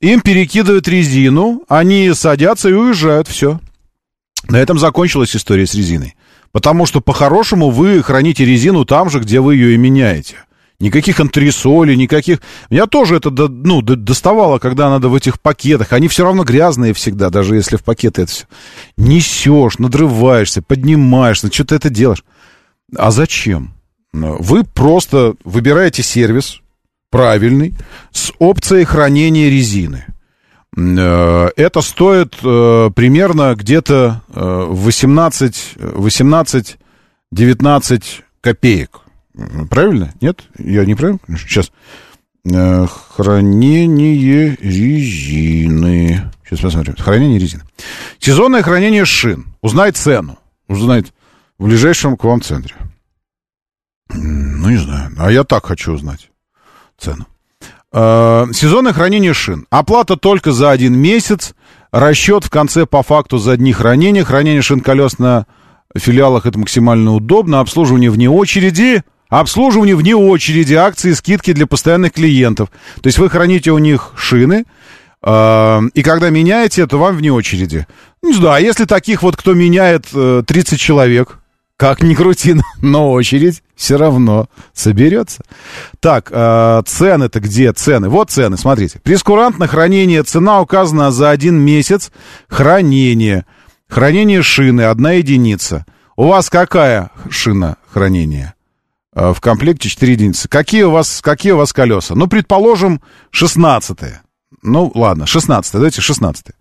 им перекидывают резину, они садятся и уезжают, все. На этом закончилась история с резиной. Потому что по-хорошему вы храните резину там же, где вы ее и меняете. Никаких антресолей, никаких... Меня тоже это ну, доставало, когда надо в этих пакетах. Они все равно грязные всегда, даже если в пакеты это все. Несешь, надрываешься, поднимаешься, что ты это делаешь. А зачем? Вы просто выбираете сервис правильный с опцией хранения резины. Э, это стоит э, примерно где-то 18, 18, 19 копеек. Правильно? Нет? Я не правильно? Сейчас. Э, хранение резины. Сейчас посмотрим. Хранение резины. Сезонное хранение шин. Узнай цену. Узнает в ближайшем к вам центре. Ну, не знаю. А я так хочу узнать цену. Э, сезонное хранение шин. Оплата только за один месяц. Расчет в конце по факту за дни хранения. Хранение шин колес на филиалах это максимально удобно. Обслуживание вне очереди. Обслуживание вне очереди. Акции, скидки для постоянных клиентов. То есть вы храните у них шины. Э, и когда меняете, то вам вне очереди. Ну, да, если таких вот, кто меняет 30 э, человек, как ни крути, но очередь все равно соберется. Так, э, цены-то где цены? Вот цены, смотрите. Прескурант на хранение, цена указана за один месяц хранения. Хранение шины, одна единица. У вас какая шина хранения? Э, в комплекте 4 единицы. Какие у вас, какие у вас колеса? Ну, предположим, 16 -е. Ну, ладно, 16 давайте 16 -е.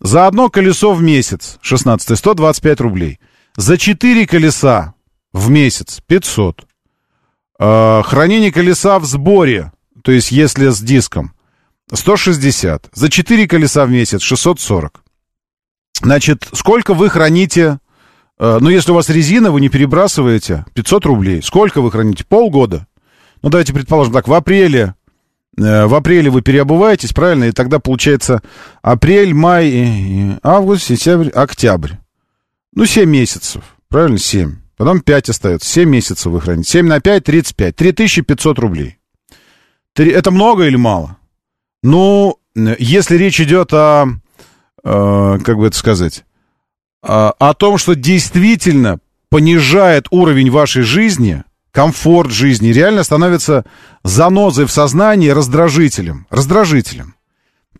За одно колесо в месяц, 16 125 рублей. За 4 колеса в месяц 500. Э, хранение колеса в сборе, то есть если с диском, 160. За 4 колеса в месяц 640. Значит, сколько вы храните, э, ну, если у вас резина, вы не перебрасываете, 500 рублей. Сколько вы храните? Полгода. Ну, давайте предположим так, в апреле, э, в апреле вы переобуваетесь, правильно? И тогда получается апрель, май, август, сентябрь, октябрь. Ну, 7 месяцев, правильно? 7. Потом 5 остается. 7 месяцев вы храните. 7 на 5, 35. 3500 рублей. Это много или мало? Ну, если речь идет о, э, как бы это сказать, о, о том, что действительно понижает уровень вашей жизни, комфорт жизни, реально становится занозой в сознании раздражителем. Раздражителем.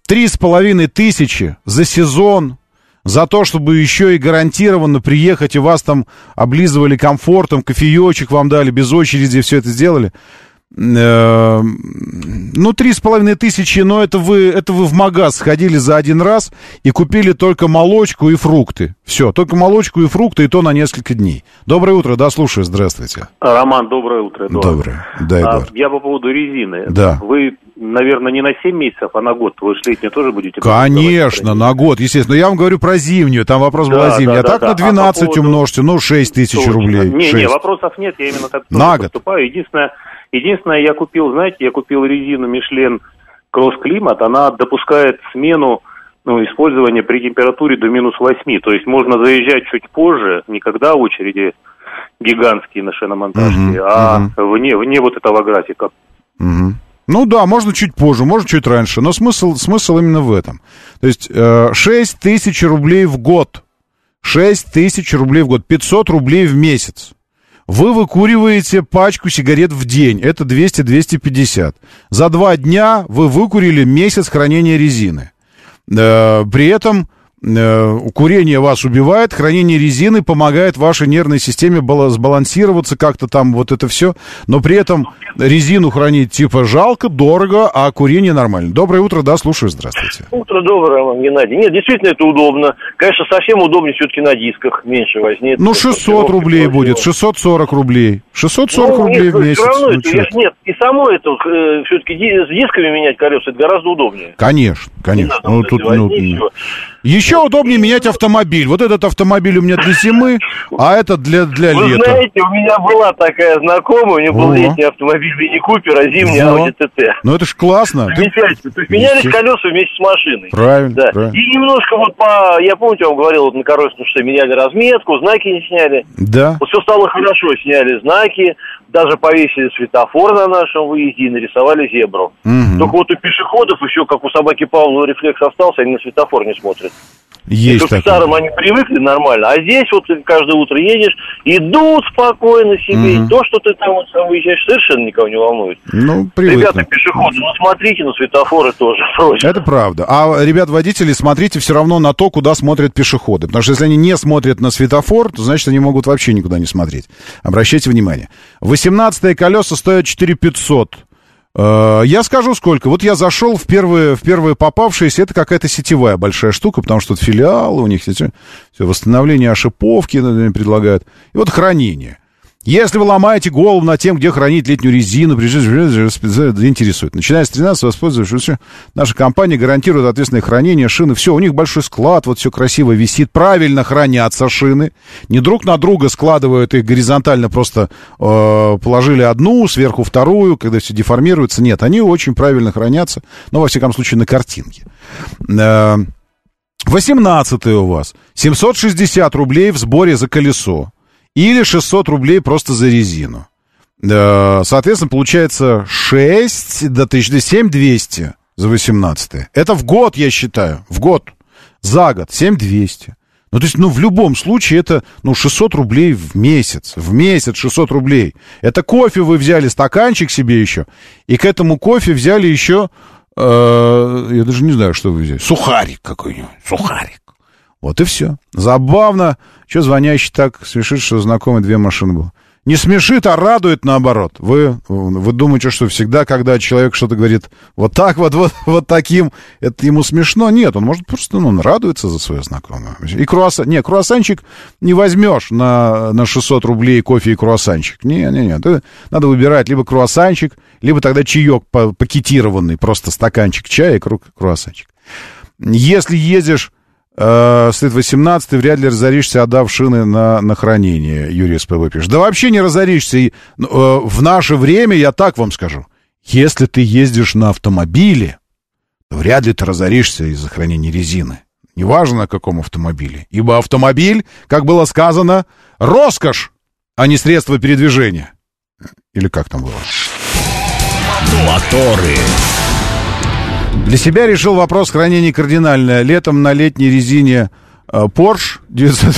Три с половиной тысячи за сезон, за то, чтобы еще и гарантированно приехать, и вас там облизывали комфортом, кофеечек вам дали, без очереди все это сделали. Э, ну, три с половиной тысячи, но это вы, это вы в магаз сходили за один раз и купили только молочку и фрукты. Все, только молочку и фрукты, и то на несколько дней. Доброе утро, да, слушаю, здравствуйте. Роман, доброе утро, Эдуард. Доброе, да, Эдуард. А, я по поводу резины. Да. Вы наверное, не на 7 месяцев, а на год. Вы летнюю тоже будете... Конечно, на год, естественно. Но я вам говорю про зимнюю, там вопрос да, был о зимней. Да, а так да. на 12 а по поводу... умножьте, ну, 6 тысяч Точно. рублей. Не, 6. не, вопросов нет, я именно так на год. поступаю. Единственное, единственное, я купил, знаете, я купил резину Мишлен Кросс Климат, она допускает смену ну, использования при температуре до минус 8. То есть можно заезжать чуть позже, не когда очереди гигантские на шиномонтажке, угу, а угу. Вне, вне вот этого графика. Угу. Ну да, можно чуть позже, можно чуть раньше, но смысл, смысл именно в этом. То есть э, 6 тысяч рублей в год. 6 тысяч рублей в год, 500 рублей в месяц. Вы выкуриваете пачку сигарет в день, это 200-250. За два дня вы выкурили месяц хранения резины. Э, при этом курение вас убивает, хранение резины помогает вашей нервной системе сбалансироваться как-то там, вот это все. Но при этом резину хранить типа жалко, дорого, а курение нормально. Доброе утро, да, слушаю, здравствуйте. Утро доброе, Геннадий. Нет, действительно это удобно. Конечно, совсем удобнее все-таки на дисках, меньше возьмет. Ну, 600 рублей будет, 640 рублей. 640 ну, рублей нет, в месяц. Все равно ну, это, нет, и само это, э, все-таки с дисками менять колеса, это гораздо удобнее. Конечно, конечно. Ну, тут, ну, еще удобнее менять автомобиль. Вот этот автомобиль у меня для зимы, а этот для, для Вы лета. знаете, у меня была такая знакомая, у нее был летний автомобиль Мини Купер, а зимний Audi TT. Ну это ж классно. Замечательно. То есть менялись колеса вместе с машиной. Правильно, да. правильно. И немножко вот по... Я помню, я вам говорил, вот на Коровском шоссе меняли разметку, знаки не сняли. Да. Вот все стало хорошо, сняли знаки, даже повесили светофор на нашем выезде и нарисовали зебру. Угу. Только вот у пешеходов еще, как у собаки Павлова, рефлекс остался, они на светофор не смотрят. Есть и к старым они привыкли нормально, а здесь вот каждое утро едешь, идут спокойно себе, угу. и то, что ты там вот сам выезжаешь, совершенно никого не волнует. Ну, привыкли. Ребята, пешеходы, ну смотрите на светофоры тоже. Просьба. Это правда. А, ребят, водители, смотрите все равно на то, куда смотрят пешеходы. Потому что если они не смотрят на светофор, то значит они могут вообще никуда не смотреть. Обращайте внимание. 18 колеса стоят 4500. Э, я скажу сколько. Вот я зашел в первые, в первые попавшиеся, это какая-то сетевая большая штука, потому что тут филиалы у них, все, восстановление ошиповки предлагают. И вот хранение. Если вы ломаете голову над тем, где хранить летнюю резину, интересует. Начиная с 13 воспользуешься, наша компания гарантирует ответственное хранение шины. Все, у них большой склад, вот все красиво висит, правильно хранятся шины. Не друг на друга складывают их горизонтально, просто э, положили одну, сверху вторую, когда все деформируется. Нет, они очень правильно хранятся, но, во всяком случае, на картинке. Э, 18 у вас. 760 рублей в сборе за колесо. Или 600 рублей просто за резину. Соответственно, получается 6 до 1000, 200 за 18 Это в год, я считаю, в год. За год 7200. Ну, то есть, ну, в любом случае, это, ну, 600 рублей в месяц. В месяц 600 рублей. Это кофе вы взяли, стаканчик себе еще. И к этому кофе взяли еще, э, я даже не знаю, что вы взяли. Сухарик какой-нибудь. Сухарик. Вот и все. Забавно. Что звонящий так смешит, что знакомые две машины было. не смешит, а радует наоборот. Вы, вы думаете, что всегда, когда человек что-то говорит вот так вот, вот, вот таким, это ему смешно? Нет, он может просто, ну, он радуется за свое знакомое. И круассан, не, круассанчик не возьмешь на, на 600 рублей кофе и круассанчик. Не, не, не, надо выбирать либо круассанчик, либо тогда чаек пакетированный, просто стаканчик чая и круассанчик. Если ездишь Э, стоит 18 вряд ли разоришься, отдав шины на, на хранение, Юрий СПВ пишет. Да вообще не разоришься. Ну, э, в наше время, я так вам скажу, если ты ездишь на автомобиле, то вряд ли ты разоришься из-за хранения резины. Неважно, на каком автомобиле. Ибо автомобиль, как было сказано, роскошь, а не средство передвижения. Или как там было? Моторы. Для себя решил вопрос хранения кардинально. Летом на летней резине э, Porsche 900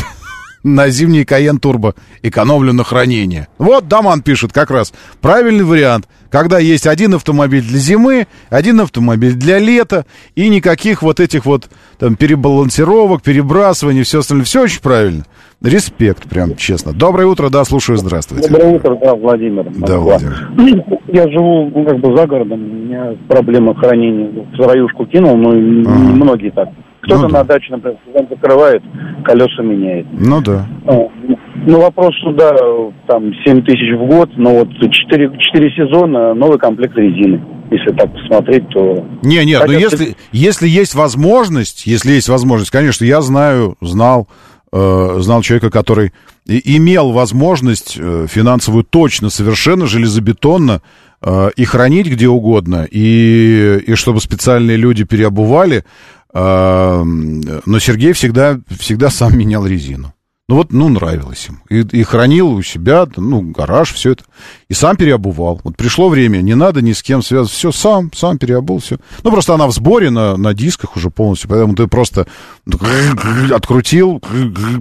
на зимний Cayenne Turbo экономлю на хранение. Вот Даман пишет как раз правильный вариант, когда есть один автомобиль для зимы, один автомобиль для лета, и никаких вот этих вот там перебалансировок, перебрасываний, все остальное. Все очень правильно. Респект, прям честно. Доброе утро, да, слушаю, здравствуйте. Доброе утро, да, Владимир. Да, Владимир. Я живу ну, как бы за городом, у меня проблема хранения. В раюшку кинул, но ага. многие так. Кто-то ну, на да. даче, например, закрывает, колеса меняет. Ну да. Ну, вопрос сюда, там, 7 тысяч в год, но вот 4, 4 сезона, новый комплект резины. Если так посмотреть, то... Не, нет, но если, если есть возможность, если есть возможность, конечно, я знаю, знал, э, знал человека, который имел возможность э, финансовую точно, совершенно железобетонно э, и хранить где угодно, и, и чтобы специальные люди переобували, но Сергей всегда, всегда сам менял резину. Ну вот, ну, нравилось им. И, и хранил у себя, ну, гараж, все это. И сам переобувал. Вот пришло время, не надо ни с кем связываться. Все, сам, сам переобул, все. Ну, просто она в сборе на, на дисках уже полностью, поэтому ты просто открутил,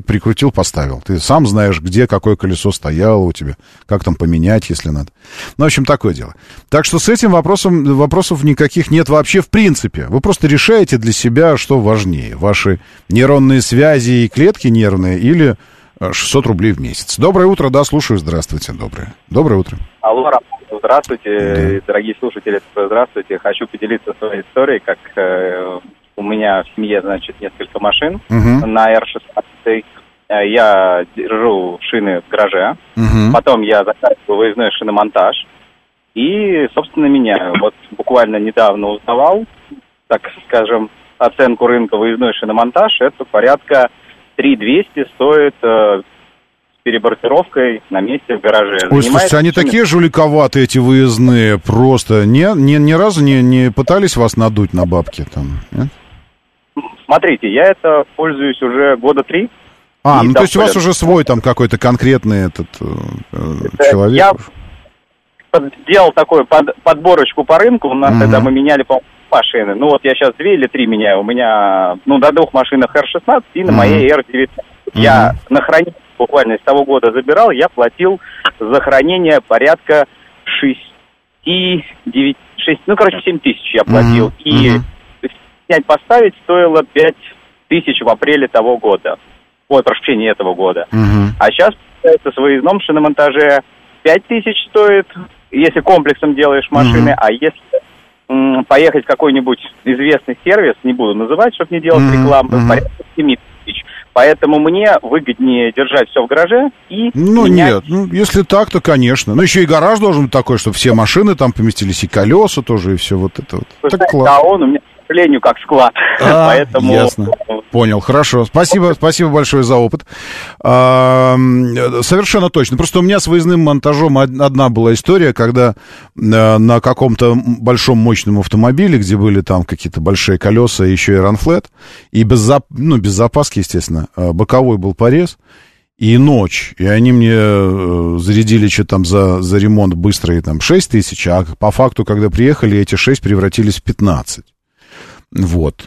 прикрутил, поставил. Ты сам знаешь, где какое колесо стояло у тебя, как там поменять, если надо. Ну, в общем, такое дело. Так что с этим вопросом, вопросов никаких нет вообще в принципе. Вы просто решаете для себя, что важнее. Ваши нейронные связи и клетки нервные или 600 рублей в месяц. Доброе утро, да, слушаю, здравствуйте, доброе. Доброе утро. Алло, здравствуйте, да. дорогие слушатели, здравствуйте. Хочу поделиться своей историей, как э, у меня в семье, значит, несколько машин угу. на R16. Э, я держу шины в гараже, угу. потом я заказываю выездной шиномонтаж и, собственно, меняю. Вот буквально недавно узнавал, так скажем, оценку рынка выездной шиномонтаж, это порядка 3200 стоит э, с перебортировкой на месте в гараже. Ой, Занимает слушайте, они такие жуликоватые, эти выездные, просто. Не, не, ни разу не, не пытались вас надуть на бабки там, нет? Смотрите, я это пользуюсь уже года три. А, ну то есть у вас уже свой там какой-то конкретный этот э, э человек? Я сделал такую под, подборочку по рынку. У нас угу. тогда мы меняли, по машины. Ну вот я сейчас две или три меняю. У меня, ну, на двух машинах R16 и на моей R19. Mm-hmm. Я на хранение буквально с того года забирал, я платил за хранение порядка 6, 9, 6, ну, короче, 7 тысяч я платил. И снять, поставить стоило 5 тысяч в апреле того года. Ой, прошу прощения, этого года. А сейчас, это с выездном шиномонтаже 5 тысяч стоит, если комплексом делаешь машины, а если поехать в какой-нибудь известный сервис, не буду называть, чтобы не делать mm-hmm. рекламу, mm-hmm. порядка 7 тысяч. Поэтому мне выгоднее держать все в гараже и Ну менять... нет, ну если так, то конечно. Но еще и гараж должен быть такой, чтобы все машины там поместились, и колеса тоже, и все вот это вот. Слушай, так классно. Да, он у меня сожалению, как склад. А, Поэтому... Ясно. Понял, хорошо. Спасибо, спасибо большое за опыт. А, совершенно точно. Просто у меня с выездным монтажом одна была история, когда э, на каком-то большом мощном автомобиле, где были там какие-то большие колеса, еще и ранфлет, и без, зап... ну, без запаски, естественно, э, боковой был порез, и ночь, и они мне э, зарядили что там за, за ремонт быстрые там 6 тысяч, а по факту, когда приехали, эти 6 превратились в 15. Вот.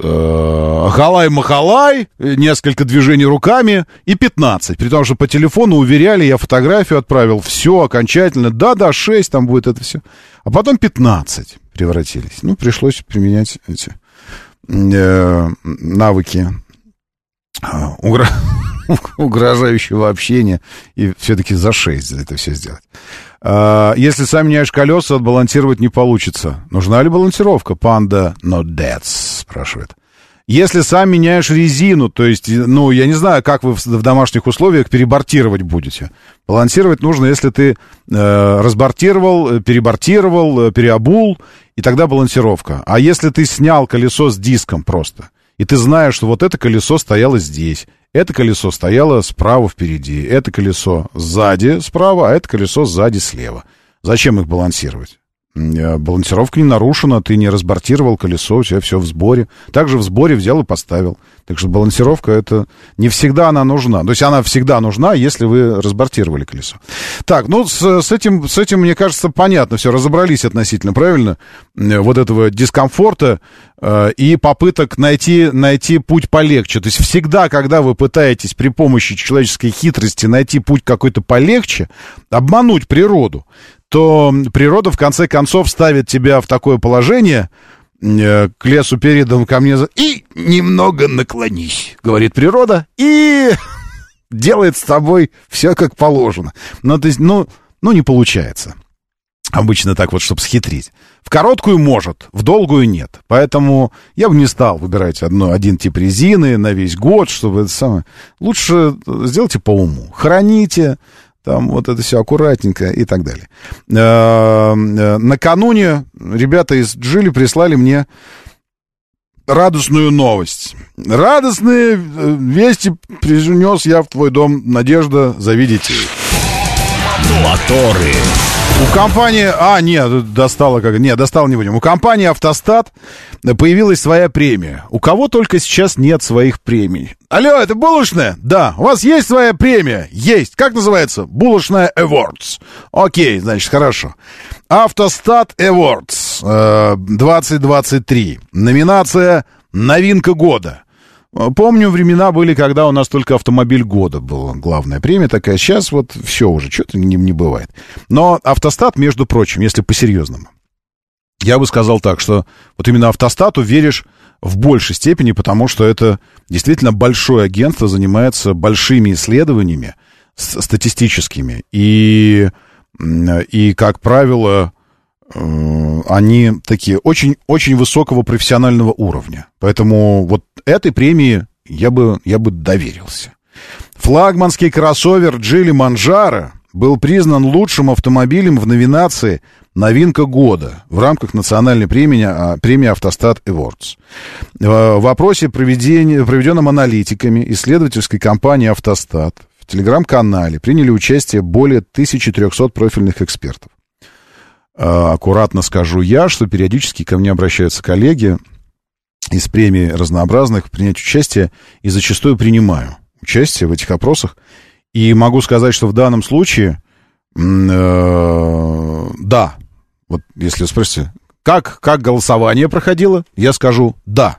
Халай-махалай, э, несколько движений руками и 15. При том, что по телефону уверяли, я фотографию отправил, все окончательно. Да-да, 6 там будет это все. А потом 15 превратились. Ну, пришлось применять эти э, навыки э, угрожающего общения и все-таки за 6 это все сделать. А, если сам меняешь колеса, отбалансировать не получится. Нужна ли балансировка? Панда not dead, спрашивает. Если сам меняешь резину, то есть, ну, я не знаю, как вы в, домашних условиях перебортировать будете. Балансировать нужно, если ты э, разбортировал, перебортировал, э, переобул, и тогда балансировка. А если ты снял колесо с диском просто, и ты знаешь, что вот это колесо стояло здесь, это колесо стояло справа впереди, это колесо сзади справа, а это колесо сзади слева. Зачем их балансировать? Э, балансировка не нарушена, ты не разбортировал колесо, у тебя все в сборе. Также в сборе взял и поставил. Так что балансировка это не всегда она нужна. То есть она всегда нужна, если вы разбортировали колесо. Так, ну с, с, этим, с этим, мне кажется, понятно все, разобрались относительно, правильно? Э, вот этого дискомфорта э, и попыток найти, найти путь полегче. То есть всегда, когда вы пытаетесь при помощи человеческой хитрости найти путь какой-то полегче, обмануть природу, то природа в конце концов ставит тебя в такое положение, э, к лесу передом ко мне, и немного наклонись, говорит природа, и делает с тобой все как положено. Но, то есть, ну, ну, не получается. Обычно так вот, чтобы схитрить. В короткую может, в долгую нет. Поэтому я бы не стал выбирать одно, один тип резины на весь год, чтобы это самое... Лучше сделайте по уму. Храните, там вот это все аккуратненько и так далее. Э, э, накануне ребята из Джили прислали мне радостную новость. Радостные э, вести принес я в твой дом. Надежда, завидите. Моторы. У компании... А, нет, достала как... Нет, достал не будем. У компании «Автостат» появилась своя премия. У кого только сейчас нет своих премий. Алло, это булочная? Да. У вас есть своя премия? Есть. Как называется? Булочная Awards. Окей, значит, хорошо. «Автостат Awards» 2023. Номинация «Новинка года». Помню, времена были, когда у нас только автомобиль года была главная премия такая. Сейчас вот все уже, что-то не, не бывает. Но автостат, между прочим, если по-серьезному, я бы сказал так, что вот именно автостату веришь в большей степени, потому что это действительно большое агентство, занимается большими исследованиями статистическими. И, и как правило, Э, они такие очень, очень высокого профессионального уровня. Поэтому вот этой премии я бы, я бы доверился. Флагманский кроссовер Джили Манжара был признан лучшим автомобилем в номинации «Новинка года» в рамках национальной премии, а, премии «Автостат Awards». Э, в вопросе, проведенном аналитиками исследовательской компании «Автостат», в телеграм-канале приняли участие более 1300 профильных экспертов. А, аккуратно скажу я, что периодически ко мне обращаются коллеги из премий разнообразных принять участие, и зачастую принимаю участие в этих опросах. И могу сказать, что в данном случае, э, да, вот если спросите, как, как голосование проходило, я скажу «да».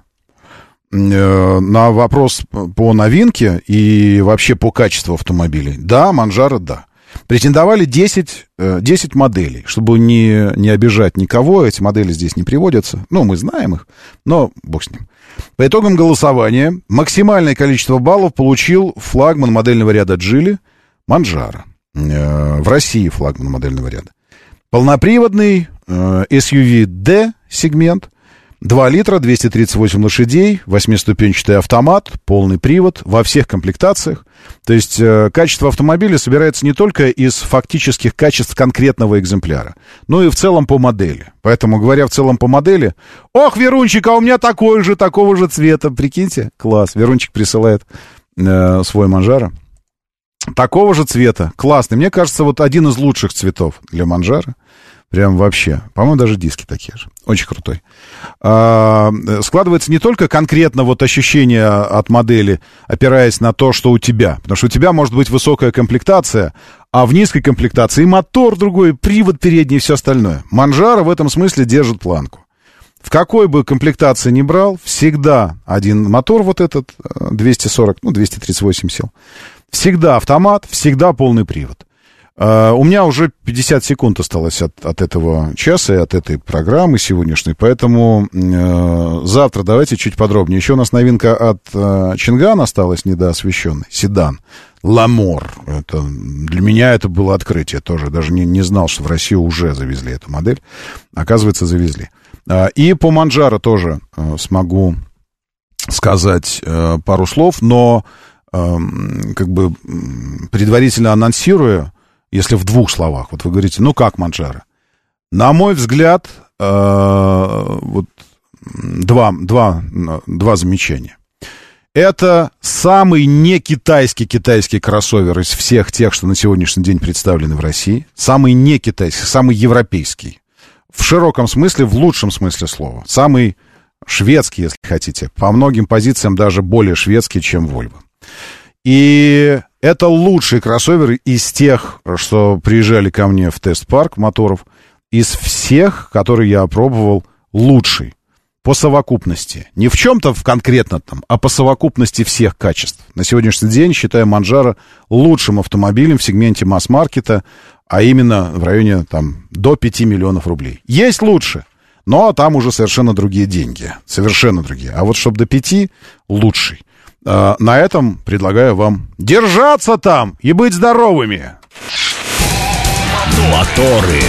Э, на вопрос по новинке и вообще по качеству автомобилей, да, Манжара, да. Претендовали 10, 10 э, моделей, чтобы не, не обижать никого, эти модели здесь не приводятся. Ну, мы знаем их, но бог с ним. По итогам голосования максимальное количество баллов получил флагман модельного ряда Джили Манжара. Э, в России флагман модельного ряда. Полноприводный э, SUV D сегмент – 2 литра, 238 лошадей, восьмиступенчатый автомат, полный привод во всех комплектациях. То есть э, качество автомобиля собирается не только из фактических качеств конкретного экземпляра, но и в целом по модели. Поэтому, говоря в целом по модели, ох, Верунчик, а у меня такой же, такого же цвета, прикиньте, класс, Верунчик присылает э, свой манжара. Такого же цвета, классный. Мне кажется, вот один из лучших цветов для манжара. Прям вообще. По-моему, даже диски такие же. Очень крутой. А, складывается не только конкретно вот ощущение от модели, опираясь на то, что у тебя. Потому что у тебя может быть высокая комплектация, а в низкой комплектации мотор другой, привод передний и все остальное. Манжара в этом смысле держит планку. В какой бы комплектации ни брал, всегда один мотор вот этот, 240, э, ну, 238 сил. Всегда автомат, всегда полный привод. Э, у меня уже 50 секунд осталось от, от этого часа и от этой программы сегодняшней, поэтому э, завтра давайте чуть подробнее. Еще у нас новинка от э, Changan осталась недоосвещенной. Седан. Lamore. Это, для меня это было открытие тоже. Даже не, не знал, что в Россию уже завезли эту модель. Оказывается, завезли. И по Манджаро тоже смогу сказать пару слов, но как бы предварительно анонсируя, если в двух словах, вот вы говорите, ну как Манджаро? На мой взгляд, вот два, два, два замечания. Это самый не китайский китайский кроссовер из всех тех, что на сегодняшний день представлены в России. Самый не китайский, самый европейский. В широком смысле, в лучшем смысле слова. Самый шведский, если хотите. По многим позициям даже более шведский, чем Volvo. И это лучший кроссовер из тех, что приезжали ко мне в тест-парк моторов. Из всех, которые я опробовал, лучший по совокупности. Не в чем-то в конкретно там, а по совокупности всех качеств. На сегодняшний день считаю Манжара лучшим автомобилем в сегменте масс-маркета, а именно в районе там до 5 миллионов рублей. Есть лучше, но там уже совершенно другие деньги. Совершенно другие. А вот чтобы до 5, лучший. А, на этом предлагаю вам держаться там и быть здоровыми. Моторы.